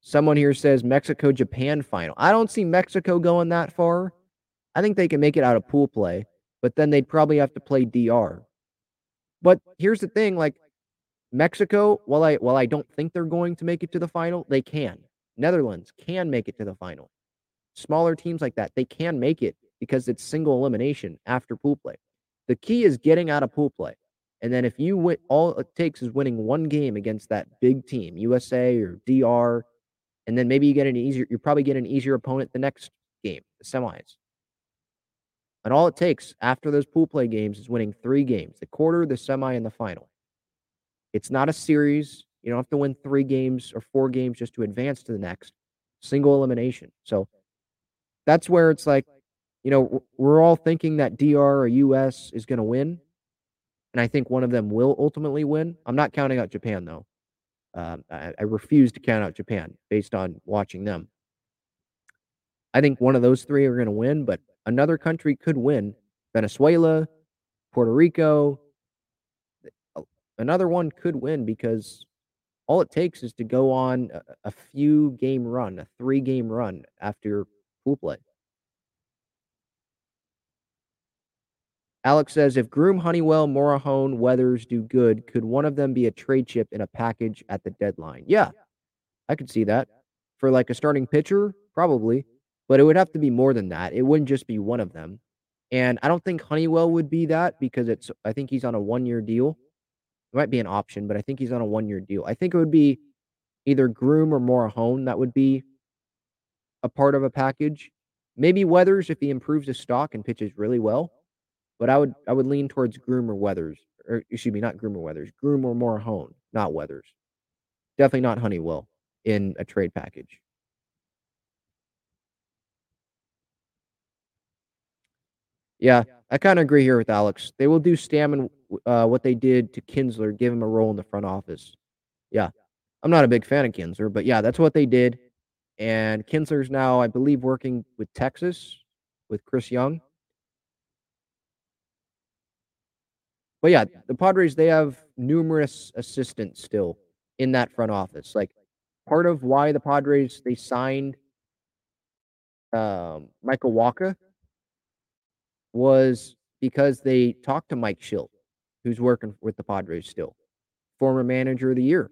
Someone here says Mexico Japan final. I don't see Mexico going that far. I think they can make it out of pool play, but then they'd probably have to play DR. But here's the thing like Mexico, while I while I don't think they're going to make it to the final, they can. Netherlands can make it to the final. Smaller teams like that, they can make it because it's single elimination after pool play. The key is getting out of pool play. And then if you win, all it takes is winning one game against that big team, USA or DR, and then maybe you get an easier, you probably get an easier opponent the next game, the semis. And all it takes after those pool play games is winning three games the quarter, the semi, and the final. It's not a series. You don't have to win three games or four games just to advance to the next single elimination. So that's where it's like, you know, we're all thinking that DR or US is going to win and I think one of them will ultimately win. I'm not counting out Japan though. Um, I, I refuse to count out Japan based on watching them. I think one of those three are going to win, but another country could win. Venezuela, Puerto Rico, another one could win because all it takes is to go on a, a few game run, a three game run after pool play. Alex says, if Groome, Honeywell, Morejon, Weathers do good, could one of them be a trade chip in a package at the deadline? Yeah, I could see that. For like a starting pitcher, probably, but it would have to be more than that. It wouldn't just be one of them. And I don't think Honeywell would be that because it's, I think he's on a one year deal. It might be an option, but I think he's on a one year deal. I think it would be either Groome or Morejon that would be a part of a package. Maybe Weathers if he improves his stock and pitches really well. But I would I would lean towards Groome or Weathers, or excuse me, not Groome or Weathers, Groome or Morejon, not Weathers. Definitely not Honeywell in a trade package. Yeah, I kind of agree here with Alex. They will do Stammen uh, what they did to Kinsler, give him a role in the front office. Yeah, I'm not a big fan of Kinsler, but yeah, that's what they did. And Kinsler's now, I believe, working with Texas with Chris Young. But yeah, the Padres they have numerous assistants still in that front office. Like part of why the Padres they signed um, Michael Wacha was because they talked to Mike Shildt, who's working with the Padres still, former manager of the year.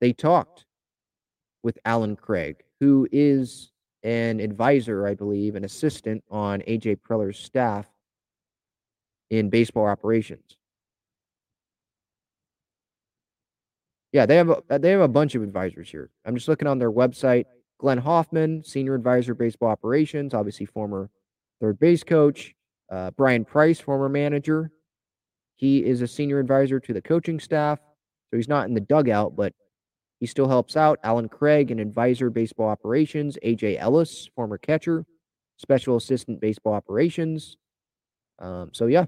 They talked with Alan Craig, who is an advisor, I believe, an assistant on AJ Preller's staff in baseball operations. Yeah, they have a, they have a bunch of advisors here. I'm just looking on their website. Glenn Hoffman, senior advisor, baseball operations, obviously former third base coach. Uh, Bryan Price, former manager. He is a senior advisor to the coaching staff, so he's not in the dugout, but he still helps out. Alan Craig, an advisor, baseball operations. AJ Ellis, former catcher, special assistant, baseball operations. Um, so yeah,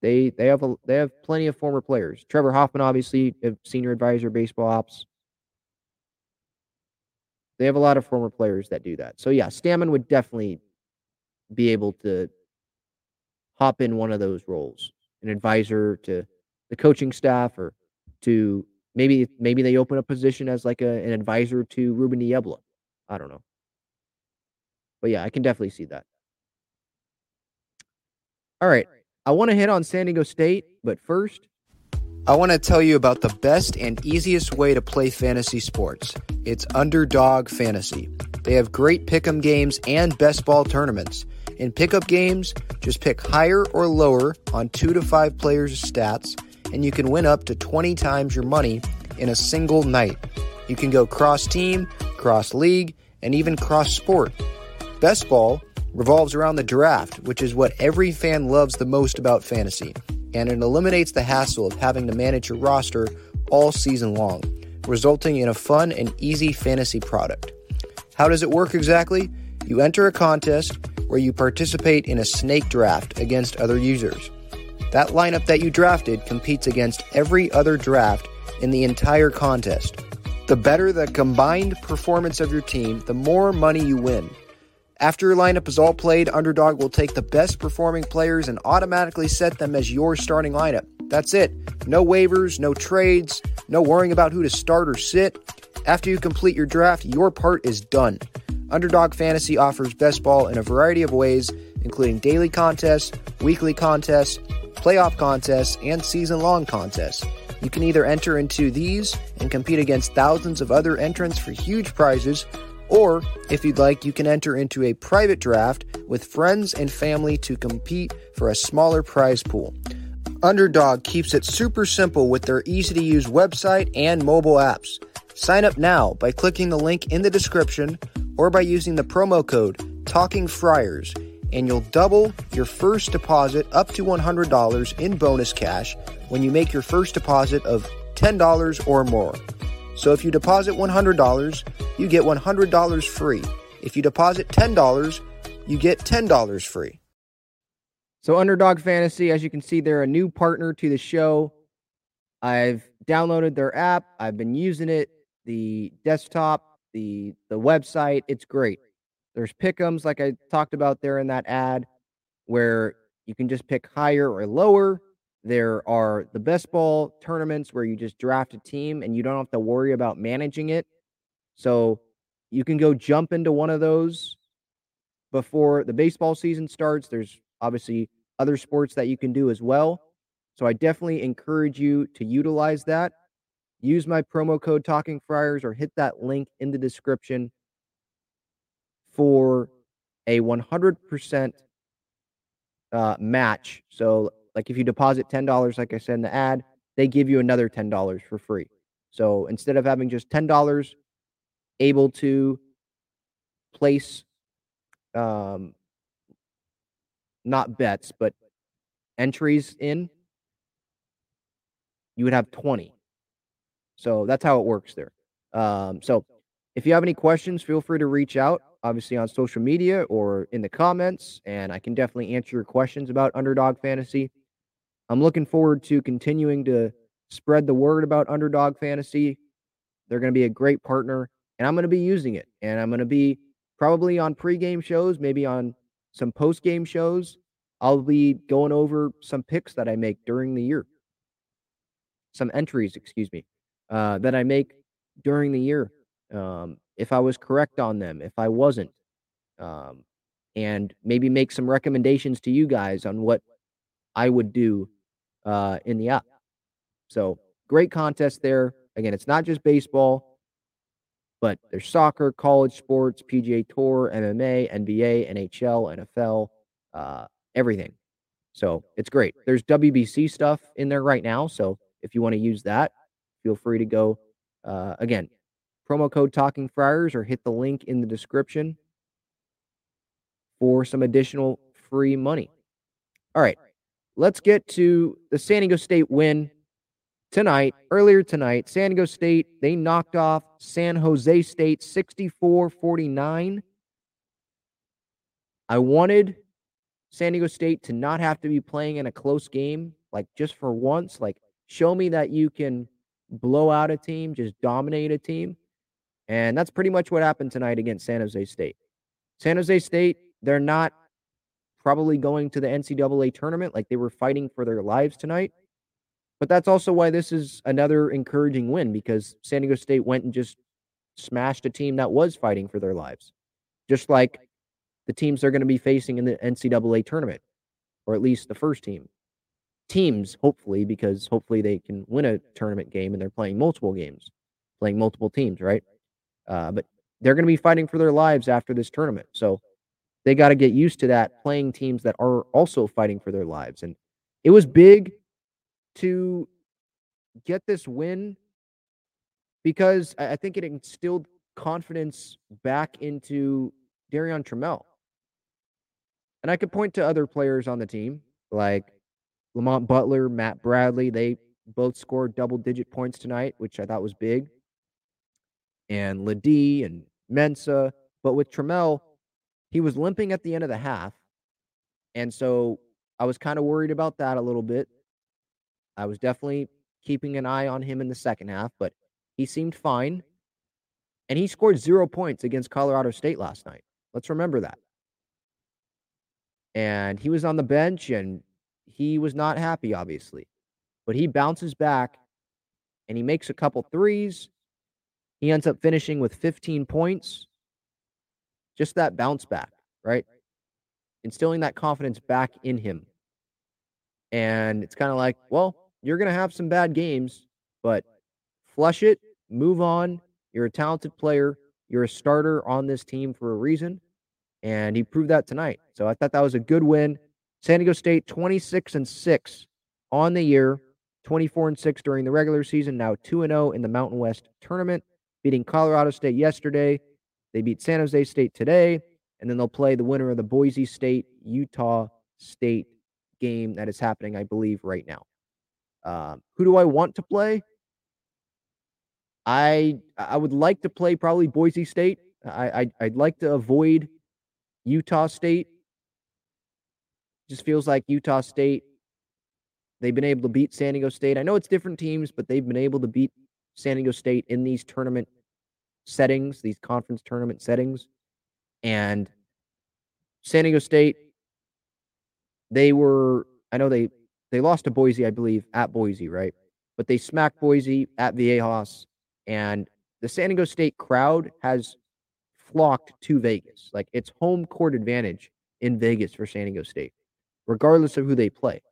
they they have a, they have plenty of former players. Trevor Hoffman, obviously, a senior advisor, baseball ops. They have a lot of former players that do that. So yeah, Stammen would definitely be able to hop in one of those roles, an advisor to the coaching staff or to maybe maybe they open a position as like a, an advisor to Ruben Niebla. I don't know. But yeah, I can definitely see that. All right. I want to hit on San Diego State, but first, I want to tell you about the best and easiest way to play fantasy sports. It's Underdog Fantasy. They have great pick'em games and best ball tournaments. In pickup games, just pick higher or lower on two to five players' stats, and you can win up to 20 times your money in a single night. You can go cross team, cross league, and even cross sport. Best ball revolves around the draft, which is what every fan loves the most about fantasy, and it eliminates the hassle of having to manage your roster all season long, resulting in a fun and easy fantasy product. How does it work exactly? You enter a contest where you participate in a snake draft against other users. That lineup that you drafted competes against every other draft in the entire contest. The better the combined performance of your team, the more money you win. After your lineup is all played, Underdog will take the best performing players and automatically set them as your starting lineup. That's it. No waivers, no trades, no worrying about who to start or sit. After you complete your draft, your part is done. Underdog Fantasy offers best ball in a variety of ways, including daily contests, weekly contests, playoff contests, and season long contests. You can either enter into these and compete against thousands of other entrants for huge prizes, or, if you'd like, you can enter into a private draft with friends and family to compete for a smaller prize pool. Underdog keeps it super simple with their easy to use website and mobile apps. Sign up now by clicking the link in the description or by using the promo code Talking Friars, and you'll double your first deposit up to $100 in bonus cash when you make your first deposit of $10 or more. So if you deposit $100, you get $100 free. If you deposit $10, you get $10 free. So, Underdog Fantasy, as you can see, they're a new partner to the show. I've downloaded their app, I've been using it, the desktop, the the website. It's great. There's pickums, like I talked about there in that ad, where you can just pick higher or lower. There are the best ball tournaments where you just draft a team and you don't have to worry about managing it. So you can go jump into one of those before the baseball season starts. There's obviously other sports that you can do as well. So I definitely encourage you to utilize that. Use my promo code Talking Friars or hit that link in the description for a 100% uh, match. So like if you deposit $10, like I said in the ad, they give you another $10 for free. So instead of having just $10 able to place um not bets, but entries in, you would have 20. So that's how it works there. Um, so if you have any questions, feel free to reach out, obviously on social media or in the comments, and I can definitely answer your questions about Underdog Fantasy. I'm looking forward to continuing to spread the word about Underdog Fantasy. They're going to be a great partner, and I'm going to be using it. And I'm going to be probably on pregame shows, maybe on some postgame shows. I'll be going over some picks that I make during the year, some entries, excuse me, uh, that I make during the year. Um, if I was correct on them, if I wasn't, um, and maybe make some recommendations to you guys on what I would do uh, in the app. So great contest there. Again, it's not just baseball, but there's soccer, college sports, PGA Tour, MMA, NBA, NHL, NFL, uh, everything. So it's great. There's WBC stuff in there right now. So if you want to use that, feel free to go. Uh, again, promo code Talking Friars or hit the link in the description for some additional free money. All right let's get to the San Diego State win tonight. Earlier tonight, San Diego State, they knocked off San Jose State 64 49. I wanted San Diego State to not have to be playing in a close game, like just for once. Like, show me that you can blow out a team, just dominate a team. And that's pretty much what happened tonight against San Jose State. San Jose State, they're not probably going to the NCAA tournament like they were fighting for their lives tonight. But that's also why this is another encouraging win because San Diego State went and just smashed a team that was fighting for their lives, just like the teams they're going to be facing in the NCAA tournament, or at least the first team. Teams, hopefully, because hopefully they can win a tournament game and they're playing multiple games, playing multiple teams, right? Uh, but they're going to be fighting for their lives after this tournament. So they got to get used to that playing teams that are also fighting for their lives. And it was big to get this win because I think it instilled confidence back into Darrion Trammell. And I could point to other players on the team like Lamont Butler, Matt Bradley. They both scored double digit points tonight, which I thought was big. And Ledee and Mensah. But with Trammell, he was limping at the end of the half. And so I was kind of worried about that a little bit. I was definitely keeping an eye on him in the second half, but he seemed fine. And he scored zero points against Colorado State last night. Let's remember that. And he was on the bench and he was not happy, obviously. But he bounces back and he makes a couple threes. He ends up finishing with 15 points. Just that bounce back, right? Instilling that confidence back in him. And it's kind of like, well, you're going to have some bad games, but flush it, move on. You're a talented player. You're a starter on this team for a reason. And he proved that tonight. So I thought that was a good win. San Diego State 26 and 6 on the year, 24 and 6 during the regular season, now 2 and 0 in the Mountain West tournament, beating Colorado State yesterday. They beat San Jose State today, and then they'll play the winner of the Boise State Utah State game that is happening, I believe, right now. Um, who do I want to play? I I would like to play probably Boise State. I, I would like to avoid Utah State. Just feels like Utah State. They've been able to beat San Diego State. I know it's different teams, but they've been able to beat San Diego State in these tournament settings, these conference tournament settings. And San Diego State, they were, I know they they lost to Boise, I believe, at Boise, right? But they smacked Boise at Viejas, and the San Diego State crowd has flocked to Vegas. Like it's home court advantage in Vegas for San Diego State, regardless of who they play.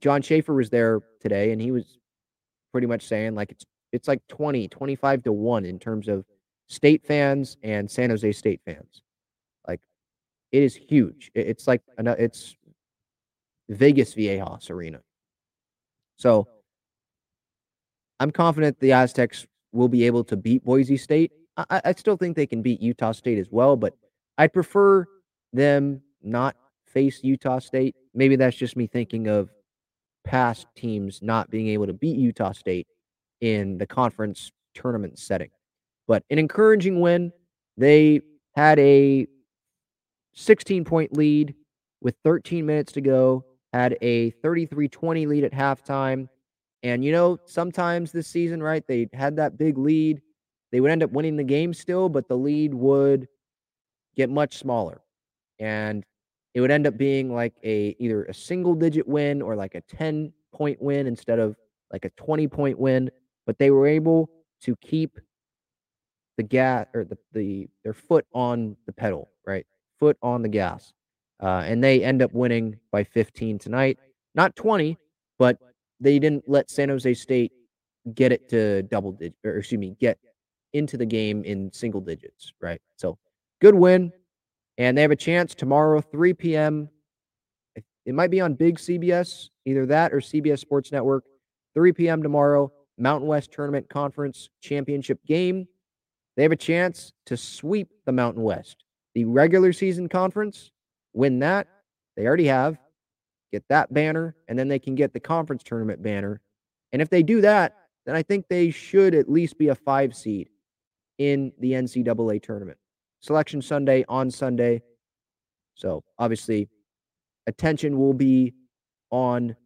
John Schaefer was there today, and he was pretty much saying like it's it's like 20, 25 to 1 in terms of state fans and San Jose State fans. Like it is huge. It's like it's Vegas Viejas Arena. So I'm confident the Aztecs will be able to beat Boise State. I, I still think they can beat Utah State as well, but I'd prefer them not face Utah State. Maybe that's just me thinking of past teams not being able to beat Utah State in the conference tournament setting. But an encouraging win. They had a 16 point lead with 13 minutes to go had a 33-20 lead at halftime. And you know, sometimes this season, right, they had that big lead. They would end up winning the game still, but the lead would get much smaller. And it would end up being like a either a single digit win or like a 10 point win instead of like a 20 point win. But they were able to keep the gas or the, the their foot on the pedal, right? Foot on the gas. Uh, and they end up winning by 15 tonight. Not 20, but they didn't let San Jose State get it to double digit, or excuse me, get into the game in single digits, right? So good win. And they have a chance tomorrow, 3 p.m. It might be on big CBS, either that or CBS Sports Network. 3 p.m. tomorrow, Mountain West Tournament Conference Championship game. They have a chance to sweep the Mountain West. The regular season conference win that. They already have. Get that banner, and then they can get the conference tournament banner. And if they do that, then I think they should at least be a five seed in the NCAA tournament. Selection Sunday on Sunday. So obviously, attention will be on,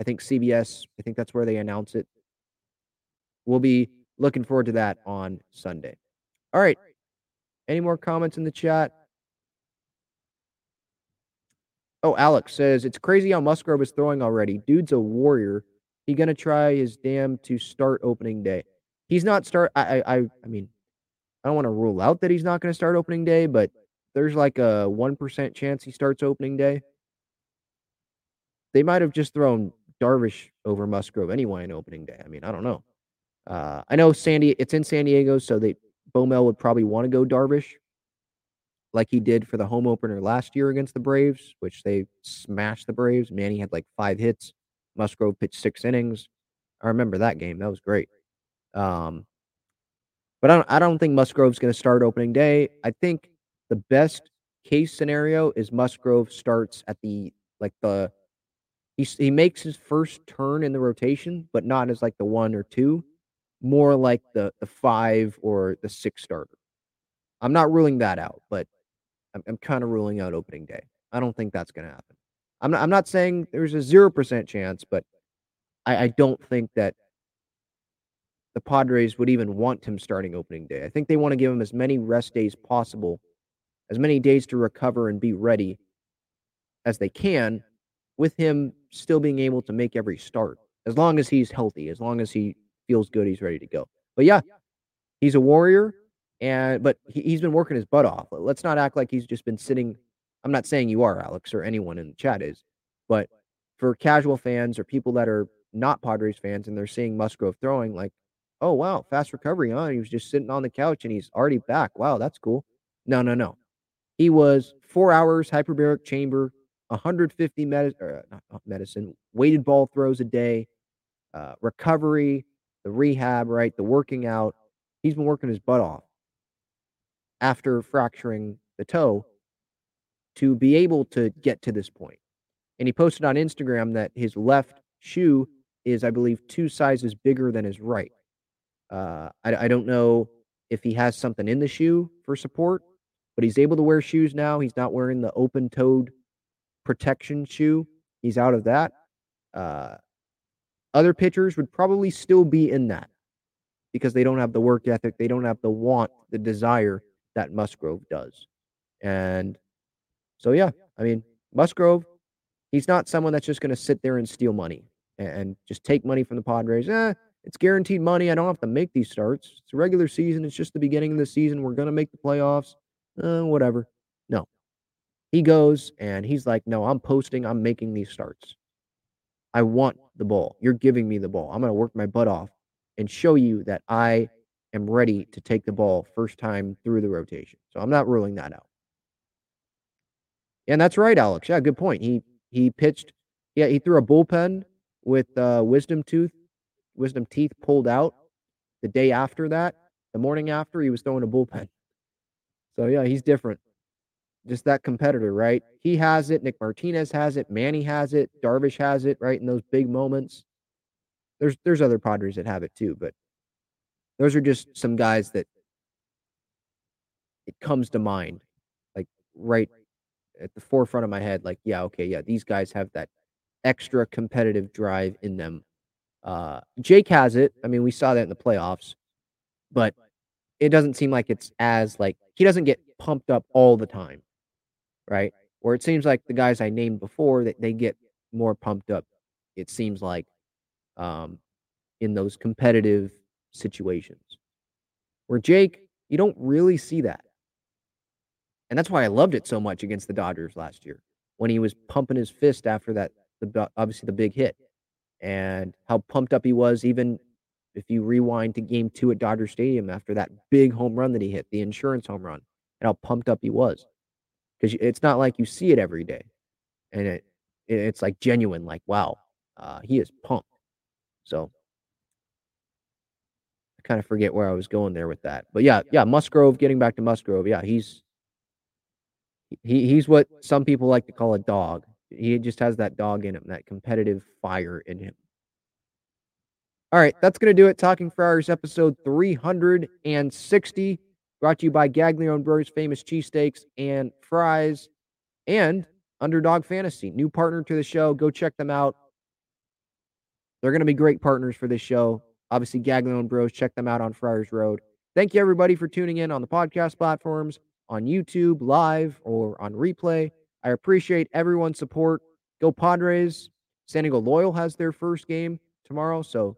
I think, CBS. I think that's where they announce it. Will be looking forward to that on Sunday. All right. Any more comments in the chat? Oh, Alex says it's crazy how Musgrove is throwing already. Dude's a warrior. He gonna try his damn to start opening day. He's not start. I I I mean, I don't want to rule out that he's not to start opening day, but there's like a one percent chance he starts opening day. They might have just thrown Darvish over Musgrove anyway in opening day. I mean, I don't know. Uh, I know Sandy. It's in San Diego, so they Bomel would probably want to go Darvish like he did for the home opener last year against the Braves, which they smashed the Braves. Manny had like five hits. Musgrove pitched six innings. I remember that game. That was great. Um, but I don't, I don't think Musgrove's going to start opening day. I think the best case scenario is Musgrove starts at the like the he he makes his first turn in the rotation, but not as like the one or two, more like the the five or the six starter. I'm not ruling that out, but I'm, I'm kind of ruling out opening day. I don't think that's going to happen. I'm not, I'm not saying there's a 0% chance, but I, I don't think that the Padres would even want him starting opening day. I think they want to give him as many rest days possible, as many days to recover and be ready as they can, with him still being able to make every start, as long as he's healthy, as long as he feels good, he's ready to go. But yeah, he's a warrior. And but he, has been working his butt off. Let's not act like he's just been sitting. I'm not saying you are, Alex, or anyone in the chat is, but for casual fans or people that are not Padres fans and they're seeing Musgrove throwing, like, oh wow, fast recovery, huh? He was just sitting on the couch and he's already back. Wow, that's cool. No, no, no. He was four hours hyperbaric chamber, 150 med- uh, medicine, weighted ball throws a day, uh, recovery, the rehab, right, the working out. He's been working his butt off after fracturing the toe to be able to get to this point. And he posted on Instagram that his left shoe is, I believe, two sizes bigger than his right. Uh, I, I don't know if he has something in the shoe for support, but he's able to wear shoes now. He's not wearing the open toed protection shoe. He's out of that. Uh, other pitchers would probably still be in that because they don't have the work ethic, they don't have the want, the desire that Musgrove does. And so, yeah, I mean, Musgrove, he's not someone that's just going to sit there and steal money and just take money from the Padres. Eh, it's guaranteed money. I don't have to make these starts. It's a regular season. It's just the beginning of the season. We're going to make the playoffs. Uh, whatever. No. He goes and he's like, no, I'm posting. I'm making these starts. I want the ball. You're giving me the ball. I'm going to work my butt off and show you that I am ready to take the ball first time through the rotation. So I'm not ruling that out. And that's right, Alex. Yeah, good point. He he pitched. Yeah, he threw a bullpen with uh, wisdom tooth, wisdom teeth pulled out. The day after that, the morning after, he was throwing a bullpen. So yeah, he's different. Just that competitor, right? He has it. Nick Martinez has it. Manny has it. Darvish has it. Right in those big moments. There's there's other Padres that have it too, but those are just some guys that it comes to mind, like right at the forefront of my head. Like, yeah, okay, yeah, these guys have that extra competitive drive in them. Uh, Jake has it. I mean, we saw that in the playoffs, but it doesn't seem like it's as like he doesn't get pumped up all the time, right? Or it seems like the guys I named before that they get more pumped up. It seems like um, in those competitive situations. Where Jake, you don't really see that. And that's why I loved it so much against the Dodgers last year when he was pumping his fist after that, the, obviously the big hit, and how pumped up he was. Even if you rewind to game two at Dodger Stadium after that big home run that he hit, the insurance home run, and how pumped up he was. Because it's not like you see it every day. And it, it's like genuine, like, wow, uh, he is pumped. So I kind of forget where I was going there with that. But yeah, yeah, Musgrove, getting back to Musgrove, yeah, he's he he's what some people like to call a dog. He just has that dog in him, that competitive fire in him. All right, that's going to do it. Talking Friars episode 360, brought to you by Gaglione Bros, famous cheesesteaks and fries, and Underdog Fantasy, new partner to the show. Go check them out. They're going to be great partners for this show. Obviously, Gaglione Bros. Check them out on Friars Road. Thank you, everybody, for tuning in on the podcast platforms, on YouTube, live, or on replay. I appreciate everyone's support. Go Padres. San Diego Loyal has their first game tomorrow, so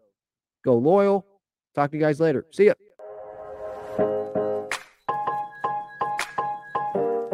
go Loyal. Talk to you guys later. See ya.